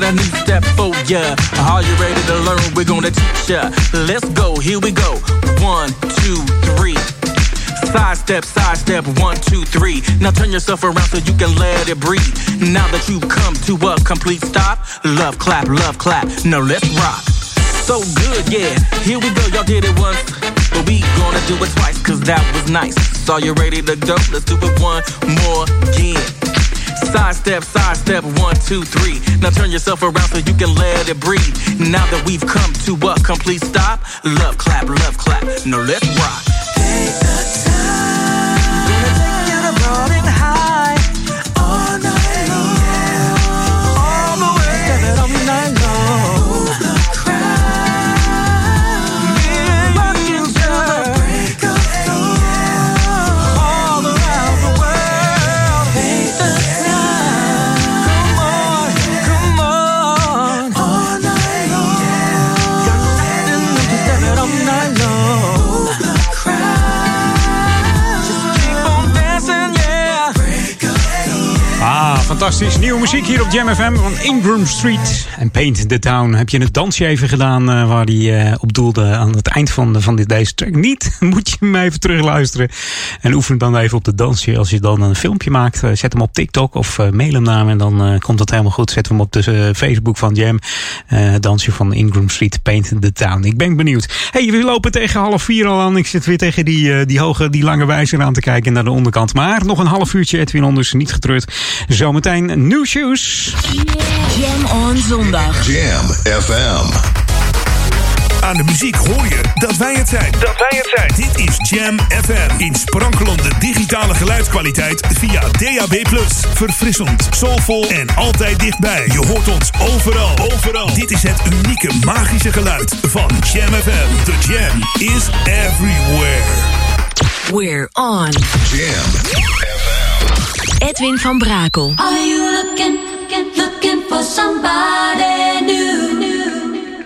got a new step for ya. Are you ready to learn? We're gonna teach ya. Let's go, here we go. One, two, three. Side step, side step, one, two, three. Now turn yourself around so you can let it breathe. Now that you've come to a complete stop, love clap, love clap. Now let's rock. So good, yeah. Here we go, y'all did it once. But we gonna do it twice, cause that was nice. So you ready to go? Let's do it one more again. Side step, side step, one, two, three. Now turn yourself around so you can let it breathe. Now that we've come to a complete stop, love clap, love clap. Now let's rock. Fantastisch. Nieuwe muziek hier op Jam FM van Ingram Street. En Paint the Town. Heb je het dansje even gedaan eh, waar hij eh, op doelde aan het eind van, van dit, deze track? Niet, moet je hem even terugluisteren. En oefen dan even op de dansje. Als je dan een filmpje maakt, eh, zet hem op TikTok of mail hem naar me. En dan komt het helemaal goed. Zet hem op de Facebook van Jam. Dansje van Ingram Street, Paint the Town. Ik ben benieuwd. hey, we lopen tegen half vier al aan. Ik zit weer tegen die, die hoge, die lange wijzer aan te kijken naar de onderkant. Maar nog een half uurtje Edwin Onders, niet getreurd. Zometeen New Shoes. Jam on zondag. Jam FM. Aan de muziek hoor je dat wij het zijn. Dat wij het zijn. Dit is Jam FM. In sprankelende digitale geluidskwaliteit via DAB+. Verfrissend, soulvol en altijd dichtbij. Je hoort ons overal. Overal. Dit is het unieke magische geluid van Jam FM. The Jam is everywhere. We're on. Jam FM. Edwin van Brakel. Are you looking, looking, looking for somebody new?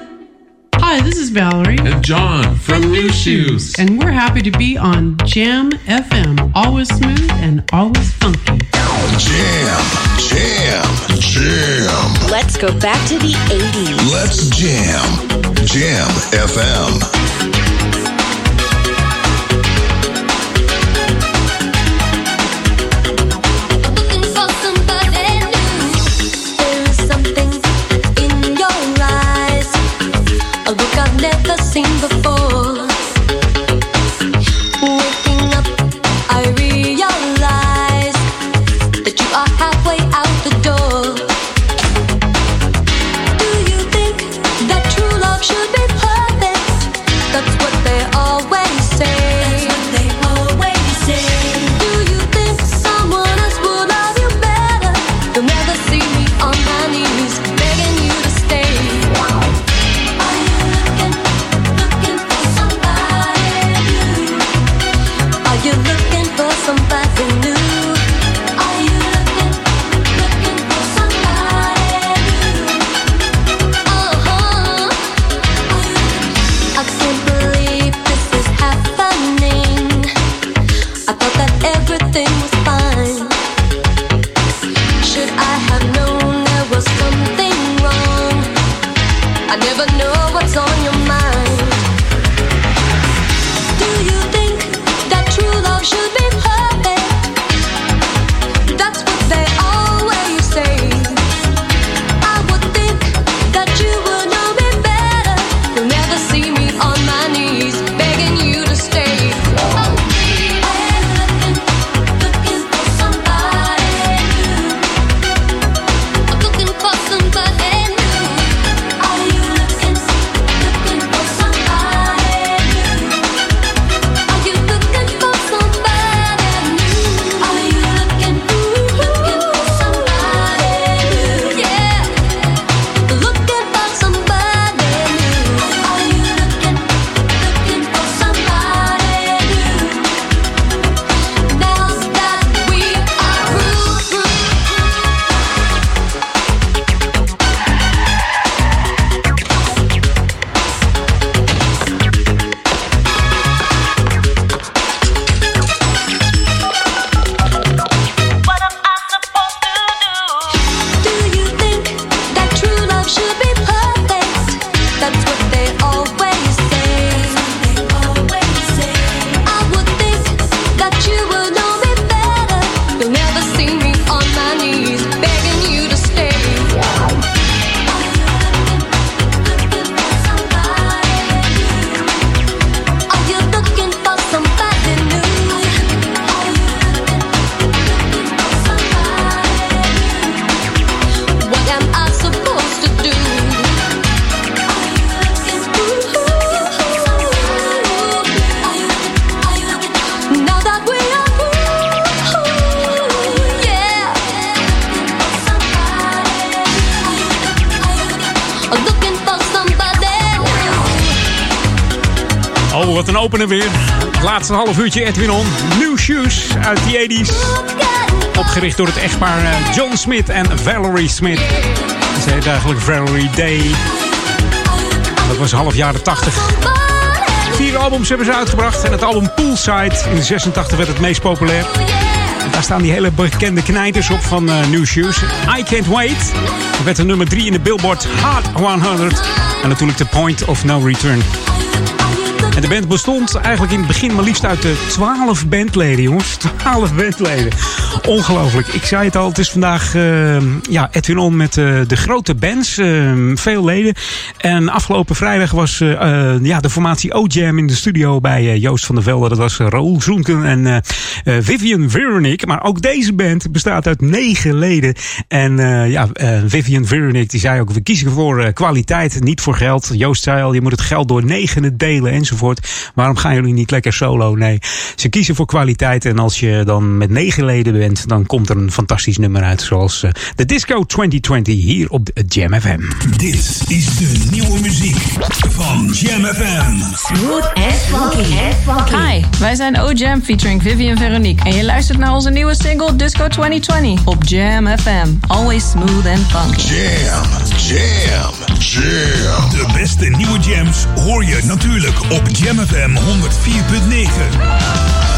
Hi, this is Valerie. And John from New Shoes. And we're happy to be on Jam FM. Always smooth and always funky. Jam, jam, jam. Let's go back to the 80s. Let's jam. Jam FM. Seen before. Opener weer. Laatste half uurtje Edwin On. New Shoes uit de 80s. Opgericht door het echtpaar eh, John Smith en Valerie Smith. Ze heet eigenlijk Valerie Day. Dat was half jaren 80. Vier albums hebben ze uitgebracht. En het album Poolside in de 86 werd het meest populair. Daar staan die hele bekende knijters op van eh, New Shoes. I Can't Wait. Dat werd een nummer 3 in de Billboard Hot 100. En natuurlijk de Point of No Return. En de band bestond eigenlijk in het begin maar liefst uit de 12 bandleden, jongens. 12 bandleden. Ongelooflijk. Ik zei het al, het is vandaag eh, ja, Edwin On met eh, de grote bands. eh, veel leden. En afgelopen vrijdag was eh, eh, ja, de formatie O-Jam in de studio bij eh, Joost van der Velde. Dat was Raoul Zoenken en eh, Vivian Veronique. Maar ook deze band bestaat uit negen leden. En eh, ja, eh, Vivian Veronique die zei ook, we kiezen voor kwaliteit, niet voor geld. Joost zei al, je moet het geld door negenen delen enzovoort. Waarom gaan jullie niet lekker solo? Nee, ze kiezen voor kwaliteit. En als je dan met negen leden bent, dan komt er een fantastisch nummer uit. Zoals eh, de Disco 2020 hier op de Jam FM. Dit is de nieuwe muziek van Jam FM. Smooth and funky. Hi, wij zijn O-Jam featuring Vivian Veronique. En je luistert naar onze nieuwe single Disco 2020 op Jam FM. Always smooth and funky. Jam, jam, jam. De beste nieuwe jams hoor je natuurlijk op Jam FM 104.9.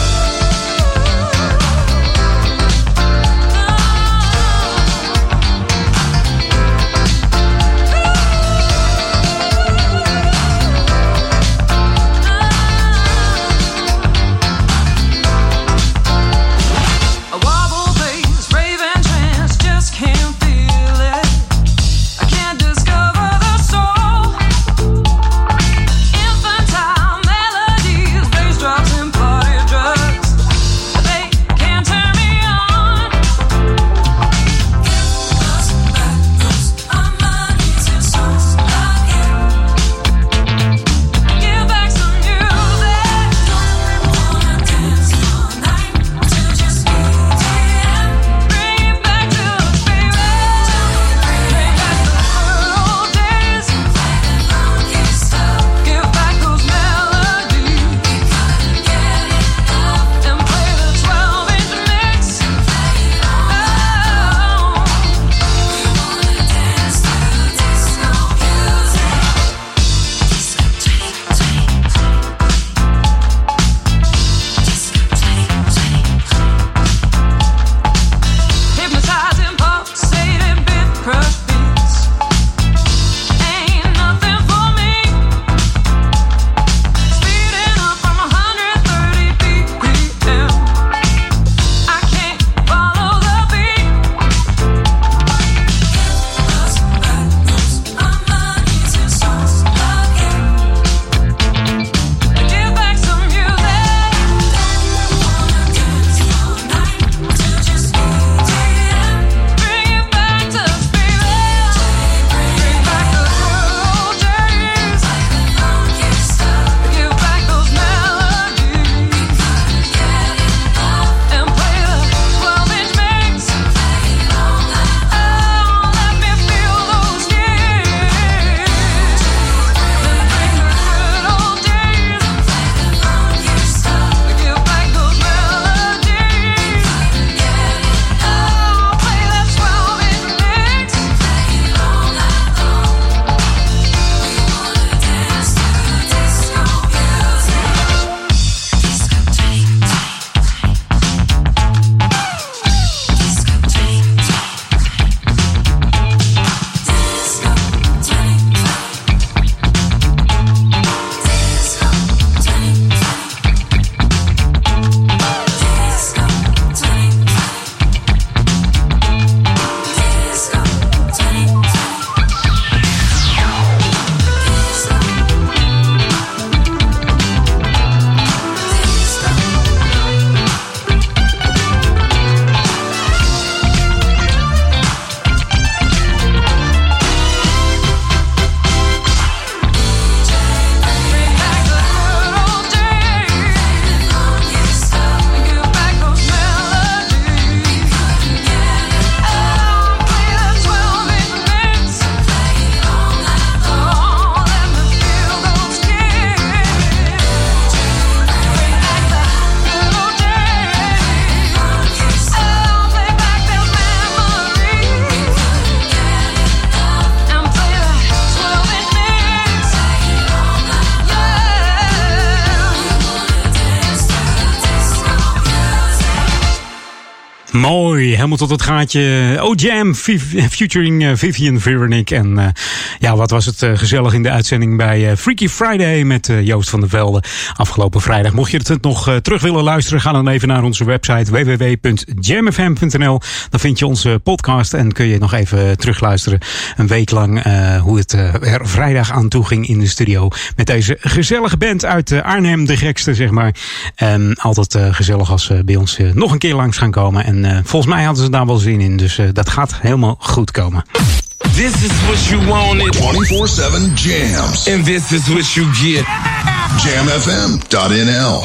tot het gaatje. Oh Jam, Viv- featuring eh, Vivian Veronique. En eh, ja, wat was het eh, gezellig in de uitzending bij eh, Freaky Friday met eh, Joost van der Velde. Afgelopen vrijdag. Mocht je het nog terug willen luisteren, ga dan even naar onze website www.jamfm.nl. Dan vind je onze podcast en kun je nog even terugluisteren. Een week lang hoe het er vrijdag aan toe ging in de studio. Met deze gezellige band uit Arnhem, de gekste zeg maar. Altijd gezellig als ze bij ons nog een keer langs gaan komen. En volgens mij hadden ze daar wel zin in. Dus dat gaat helemaal goed komen. This is what you wanted. 24-7 jams. And this is what you get. JamFM.nl.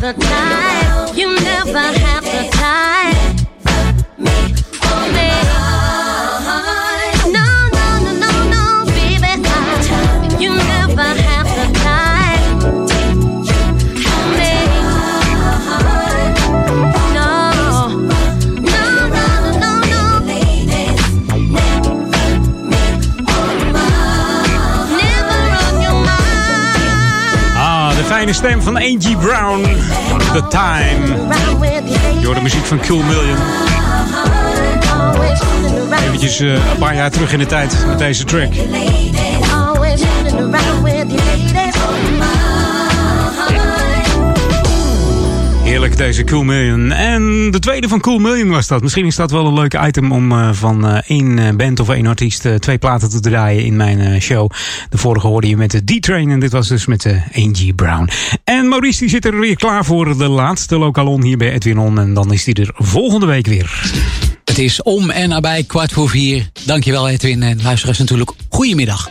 the time. fijne stem van Angie Brown. The Time. Je de muziek van Cool Million. Eventjes uh, een paar jaar terug in de tijd met deze track. deze Cool Million. En de tweede van Cool Million was dat. Misschien is dat wel een leuk item om eh, van eh, één eh, band of één artiest twee platen te draaien in mijn show. De vorige hoorde je met de D-Train en dit was dus met de Angie Brown. En Maurice die zit er weer klaar voor de laatste lokalon hier bij Edwin On. En dan is die er volgende week weer. Het is om en nabij kwart voor vier. Dankjewel Edwin en luisteraars natuurlijk. Goedemiddag.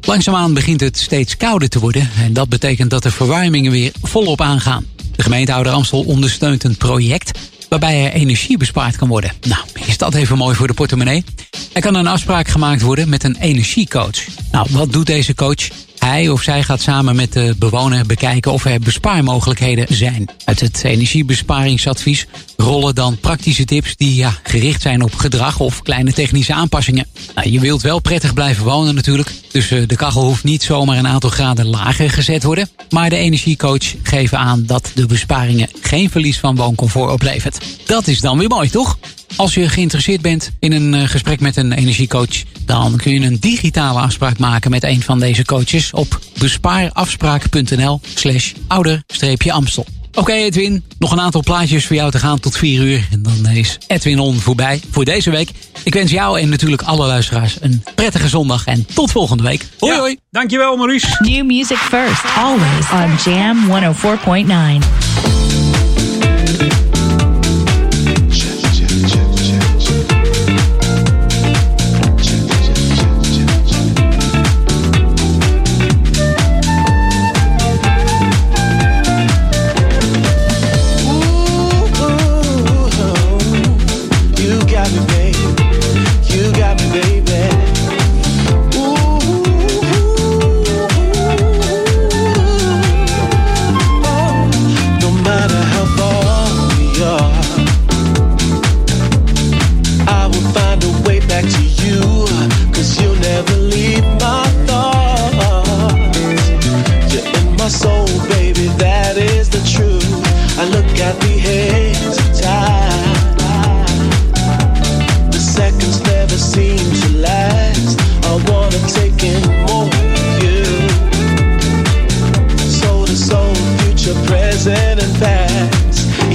Langzaamaan begint het steeds kouder te worden en dat betekent dat de verwarmingen weer volop aangaan. De gemeente Ouder Amstel ondersteunt een project waarbij er energie bespaard kan worden. Nou, is dat even mooi voor de portemonnee? Er kan een afspraak gemaakt worden met een energiecoach. Nou, wat doet deze coach? Hij of zij gaat samen met de bewoner bekijken of er bespaarmogelijkheden zijn. Uit het energiebesparingsadvies rollen dan praktische tips die ja, gericht zijn op gedrag of kleine technische aanpassingen. Nou, je wilt wel prettig blijven wonen natuurlijk, dus eh, de kachel hoeft niet zomaar een aantal graden lager gezet worden. Maar de energiecoach geeft aan dat de besparingen geen verlies van wooncomfort oplevert. Dat is dan weer mooi, toch? Als je geïnteresseerd bent in een eh, gesprek met een energiecoach, dan kun je een digitale afspraak maken met een van deze coaches op bespaarafspraak.nl slash ouder-amstel. Oké Edwin, nog een aantal plaatjes voor jou te gaan tot 4 uur. En dan is Edwin On voorbij voor deze week. Ik wens jou en natuurlijk alle luisteraars een prettige zondag en tot volgende week. Hoi hoi. Dankjewel Maurice. New music first, always on Jam 104.9.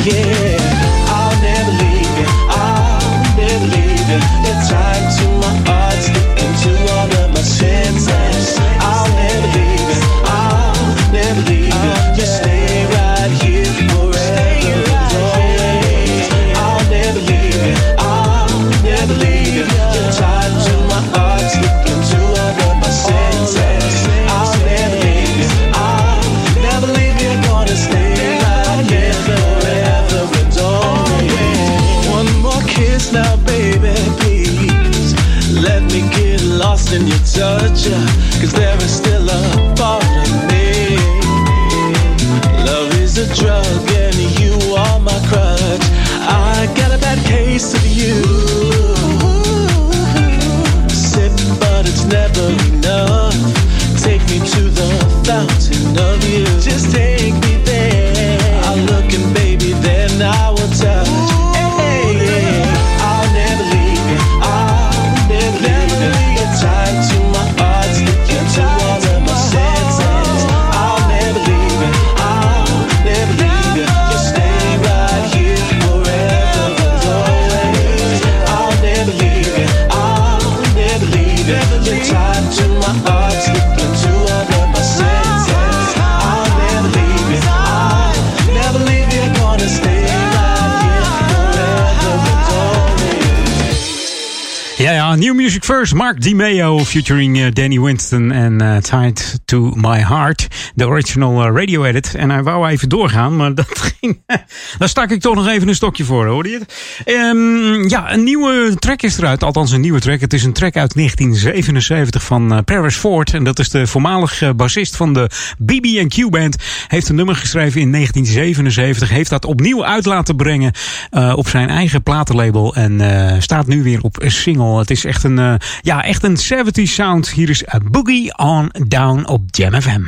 Yeah, ja, First. Mark DiMeo featuring eh, Danny Winston en eh, Tied to My Heart. De original eh, radio edit. En hij wou even doorgaan, maar dat ging... Daar stak ik toch nog even een stokje voor, hoorde je het? Ehm, ja, een nieuwe track is eruit. Althans, een nieuwe track. Het is een track uit 1977 van Paris Ford. En dat is de voormalige bassist van de BB&Q Band. Heeft een nummer geschreven in 1977. Heeft dat opnieuw uit laten brengen op zijn eigen platenlabel. En staat nu weer op een single. Het is echt een, ja, echt een 70s sound. Hier is A Boogie on Down op Jam FM.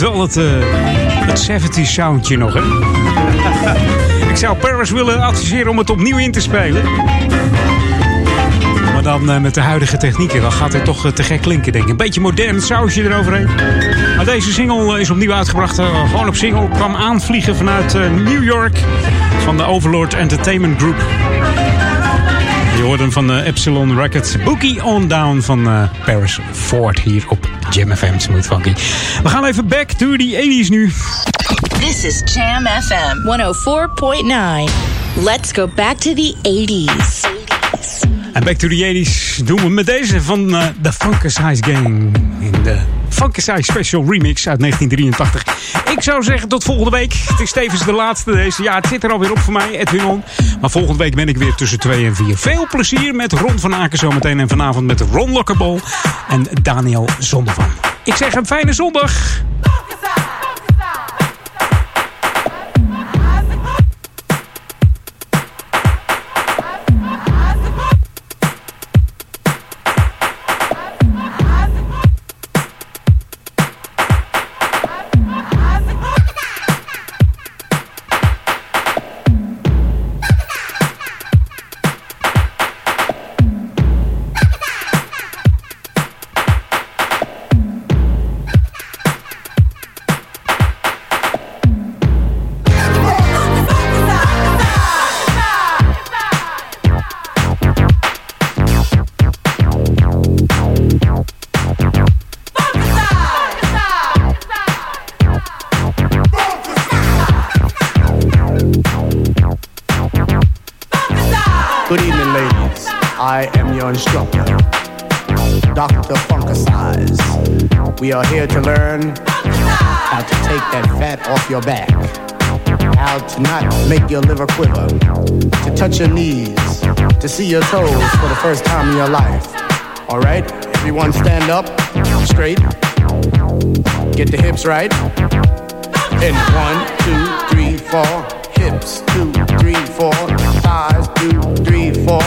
Heeft wel het, eh, het 70s soundje nog, hè? Ik zou Paris willen adviseren om het opnieuw in te spelen. Maar dan eh, met de huidige technieken, dan gaat het toch eh, te gek klinken, denk ik. Een beetje modern sausje eroverheen. Maar deze single is opnieuw uitgebracht, gewoon op single. Kwam aanvliegen vanuit New York van de Overlord Entertainment Group. Je hoort hem van Epsilon Records. Bookie on Down van Paris Ford hier op Jam FM Smooth Funky. We gaan even back to the 80s nu. This is Jam FM 104.9. Let's go back to the 80s. En back to the 80s doen we met deze van eh, The Funkasize Gang. In de Funkasize Special Remix uit 1983. Ik zou zeggen tot volgende week. Het is tevens de laatste deze. Ja, het zit er alweer op voor mij, Edwin On. Maar volgende week ben ik weer tussen 2 en 4. Veel plezier met Ron van Aken zometeen. En vanavond met Ron Lokkerbol en Daniel Zondervan. Ik zeg een fijne zondag. Your back, how to not make your liver quiver, to touch your knees, to see your toes for the first time in your life. All right? Everyone stand up straight. Get the hips right. And one, two, three, four. Hips, two, three, four. Thighs, two, three, four.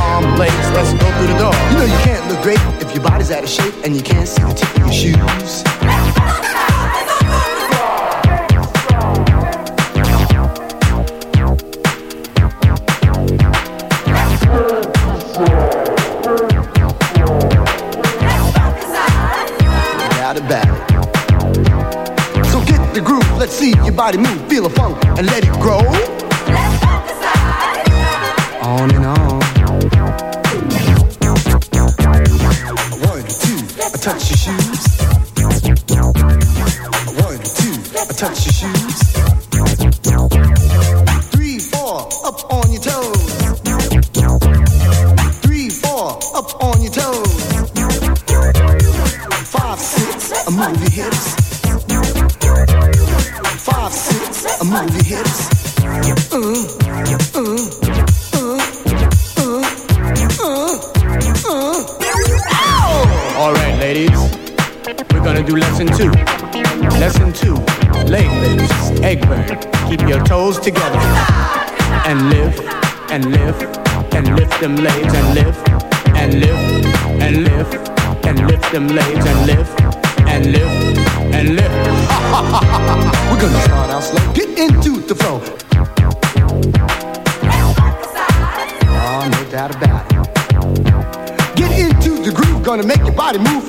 Arm, legs, let's go through the door. You know you can't look great if your body's out of shape and you can't see the tip of your shoes. See your body move, feel the funk, and let it grow. On and on. One, two, I touch your shoes. One, two, I touch your shoes.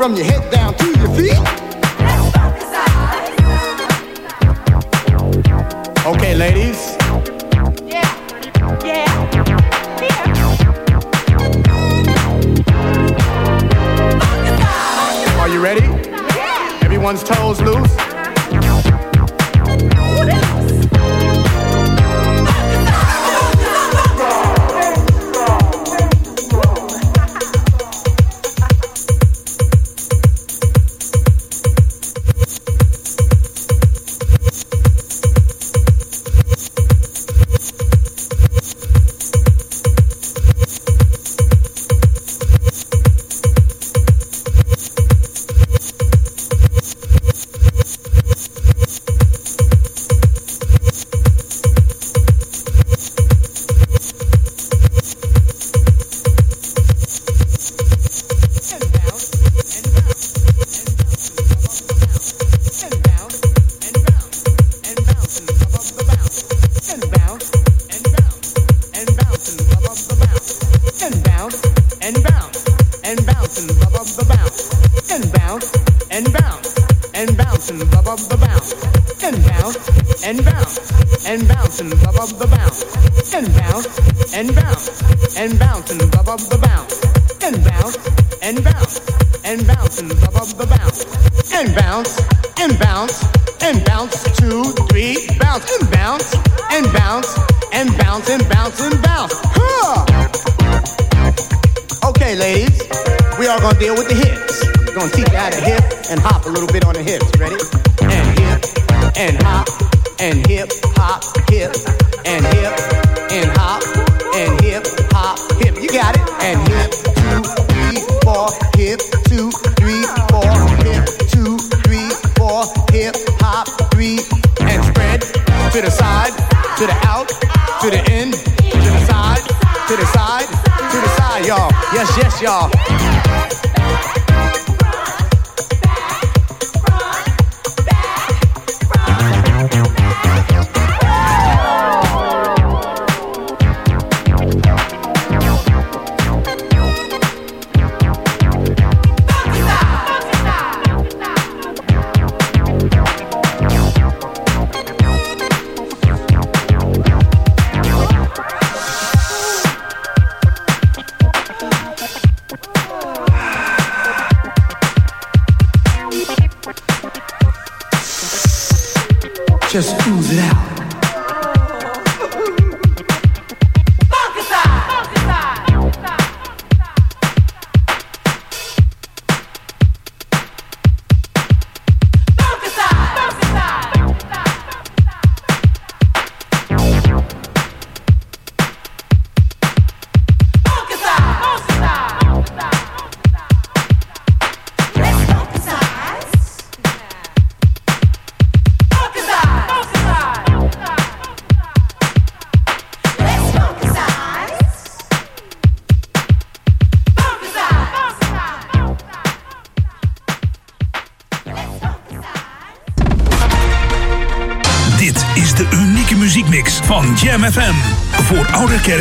From your head down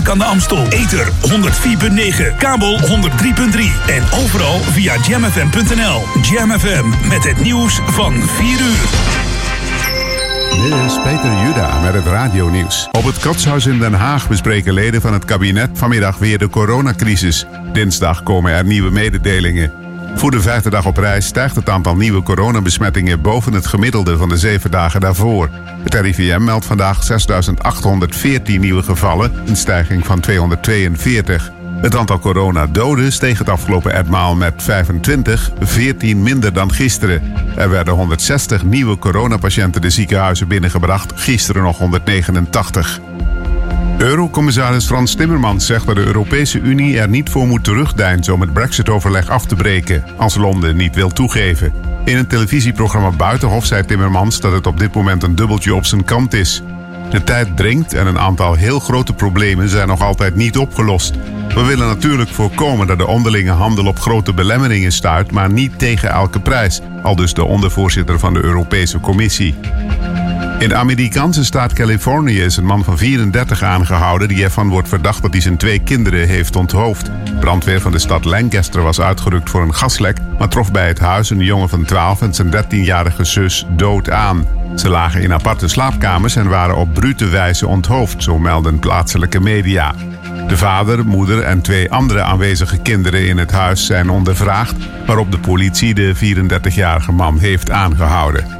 Kerk aan de Amstel. Ether 104.9, kabel 103.3 en overal via jamfm.nl. Jam FM met het nieuws van 4 uur. Dit is Peter Juda met het radionieuws. Op het Katshuis in Den Haag bespreken leden van het kabinet vanmiddag weer de coronacrisis. Dinsdag komen er nieuwe mededelingen. Voor de vijfde dag op reis stijgt het aantal nieuwe coronabesmettingen boven het gemiddelde van de zeven dagen daarvoor. Het RIVM meldt vandaag 6.814 nieuwe gevallen, een stijging van 242. Het aantal coronadoden steeg het afgelopen etmaal met 25, 14 minder dan gisteren. Er werden 160 nieuwe coronapatiënten de ziekenhuizen binnengebracht, gisteren nog 189. Eurocommissaris Frans Timmermans zegt dat de Europese Unie er niet voor moet terugdeinzen om het Brexit-overleg af te breken, als Londen niet wil toegeven. In een televisieprogramma Buitenhof zei Timmermans dat het op dit moment een dubbeltje op zijn kant is. De tijd dringt en een aantal heel grote problemen zijn nog altijd niet opgelost. We willen natuurlijk voorkomen dat de onderlinge handel op grote belemmeringen stuit, maar niet tegen elke prijs, al dus de ondervoorzitter van de Europese Commissie. In de Amerikaanse staat Californië is een man van 34 aangehouden die ervan wordt verdacht dat hij zijn twee kinderen heeft onthoofd. Brandweer van de stad Lancaster was uitgerukt voor een gaslek, maar trof bij het huis een jongen van 12 en zijn 13-jarige zus dood aan. Ze lagen in aparte slaapkamers en waren op brute wijze onthoofd, zo melden plaatselijke media. De vader, moeder en twee andere aanwezige kinderen in het huis zijn ondervraagd, waarop de politie de 34-jarige man heeft aangehouden.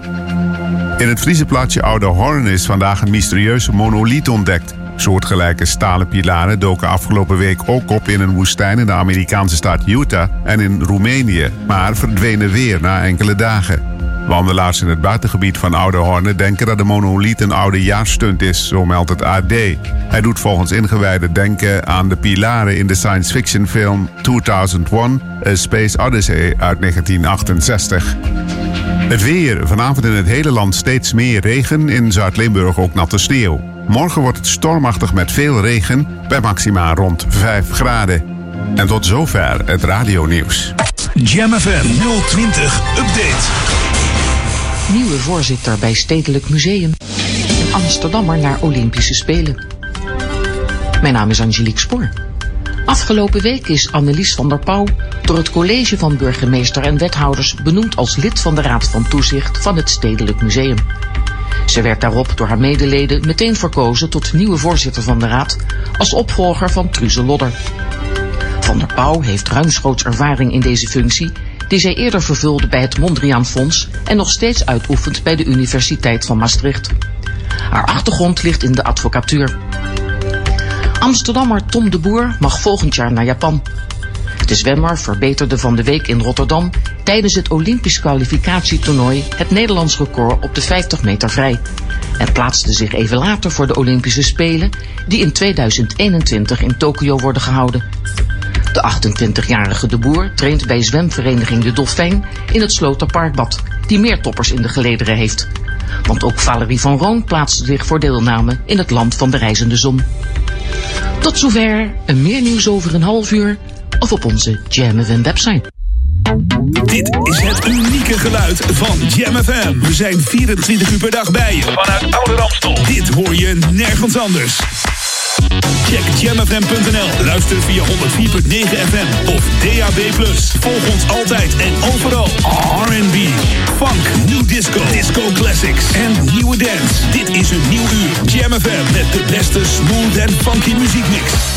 In het Friese plaatsje Oude Horn is vandaag een mysterieuze monoliet ontdekt. Soortgelijke stalen pilaren doken afgelopen week ook op in een woestijn in de Amerikaanse staat Utah en in Roemenië, maar verdwenen weer na enkele dagen. Wandelaars in het buitengebied van Oude Horne denken dat de monoliet een oude jaarstunt is, zo meldt het AD. Hij doet volgens ingewijden denken aan de pilaren in de science fiction film 2001 A Space Odyssey uit 1968. Het weer. Vanavond in het hele land steeds meer regen. In Zuid-Limburg ook natte sneeuw. Morgen wordt het stormachtig met veel regen. Bij maxima rond 5 graden. En tot zover het radionieuws. Jam FM 020 Update. Nieuwe voorzitter bij Stedelijk Museum. Een Amsterdammer naar Olympische Spelen. Mijn naam is Angelique Spoor. Afgelopen week is Annelies van der Pauw door het college van burgemeester en wethouders benoemd als lid van de Raad van Toezicht van het Stedelijk Museum. Ze werd daarop door haar medeleden meteen verkozen tot nieuwe voorzitter van de raad als opvolger van Truze Lodder. Van der Pauw heeft ruimschoots ervaring in deze functie die zij eerder vervulde bij het Mondriaan Fonds en nog steeds uitoefent bij de Universiteit van Maastricht. Haar achtergrond ligt in de advocatuur. Amsterdammer Tom de Boer mag volgend jaar naar Japan. De zwemmer verbeterde van de week in Rotterdam tijdens het Olympisch kwalificatietoernooi het Nederlands record op de 50 meter vrij. En plaatste zich even later voor de Olympische Spelen die in 2021 in Tokio worden gehouden. De 28-jarige De Boer traint bij zwemvereniging De Dolfijn in het Sloterparkbad, die meer toppers in de gelederen heeft. Want ook Valerie van Roon plaatste zich voor deelname in het land van de reizende zon. Tot zover, en meer nieuws over een half uur of op onze Jam FM website. Dit is het unieke geluid van Jam FM. We zijn 24 uur per dag bij je vanuit Oude Ramstel. Dit hoor je nergens anders. Check jamfm.nl. Luister via 104.9 FM of DAB+. Volg ons altijd en overal. R&B, funk, new disco, disco classics en nieuwe dance. Dit is een nieuw uur. Jam FM met de beste smooth en funky muziekmix.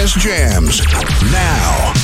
best jams. Now.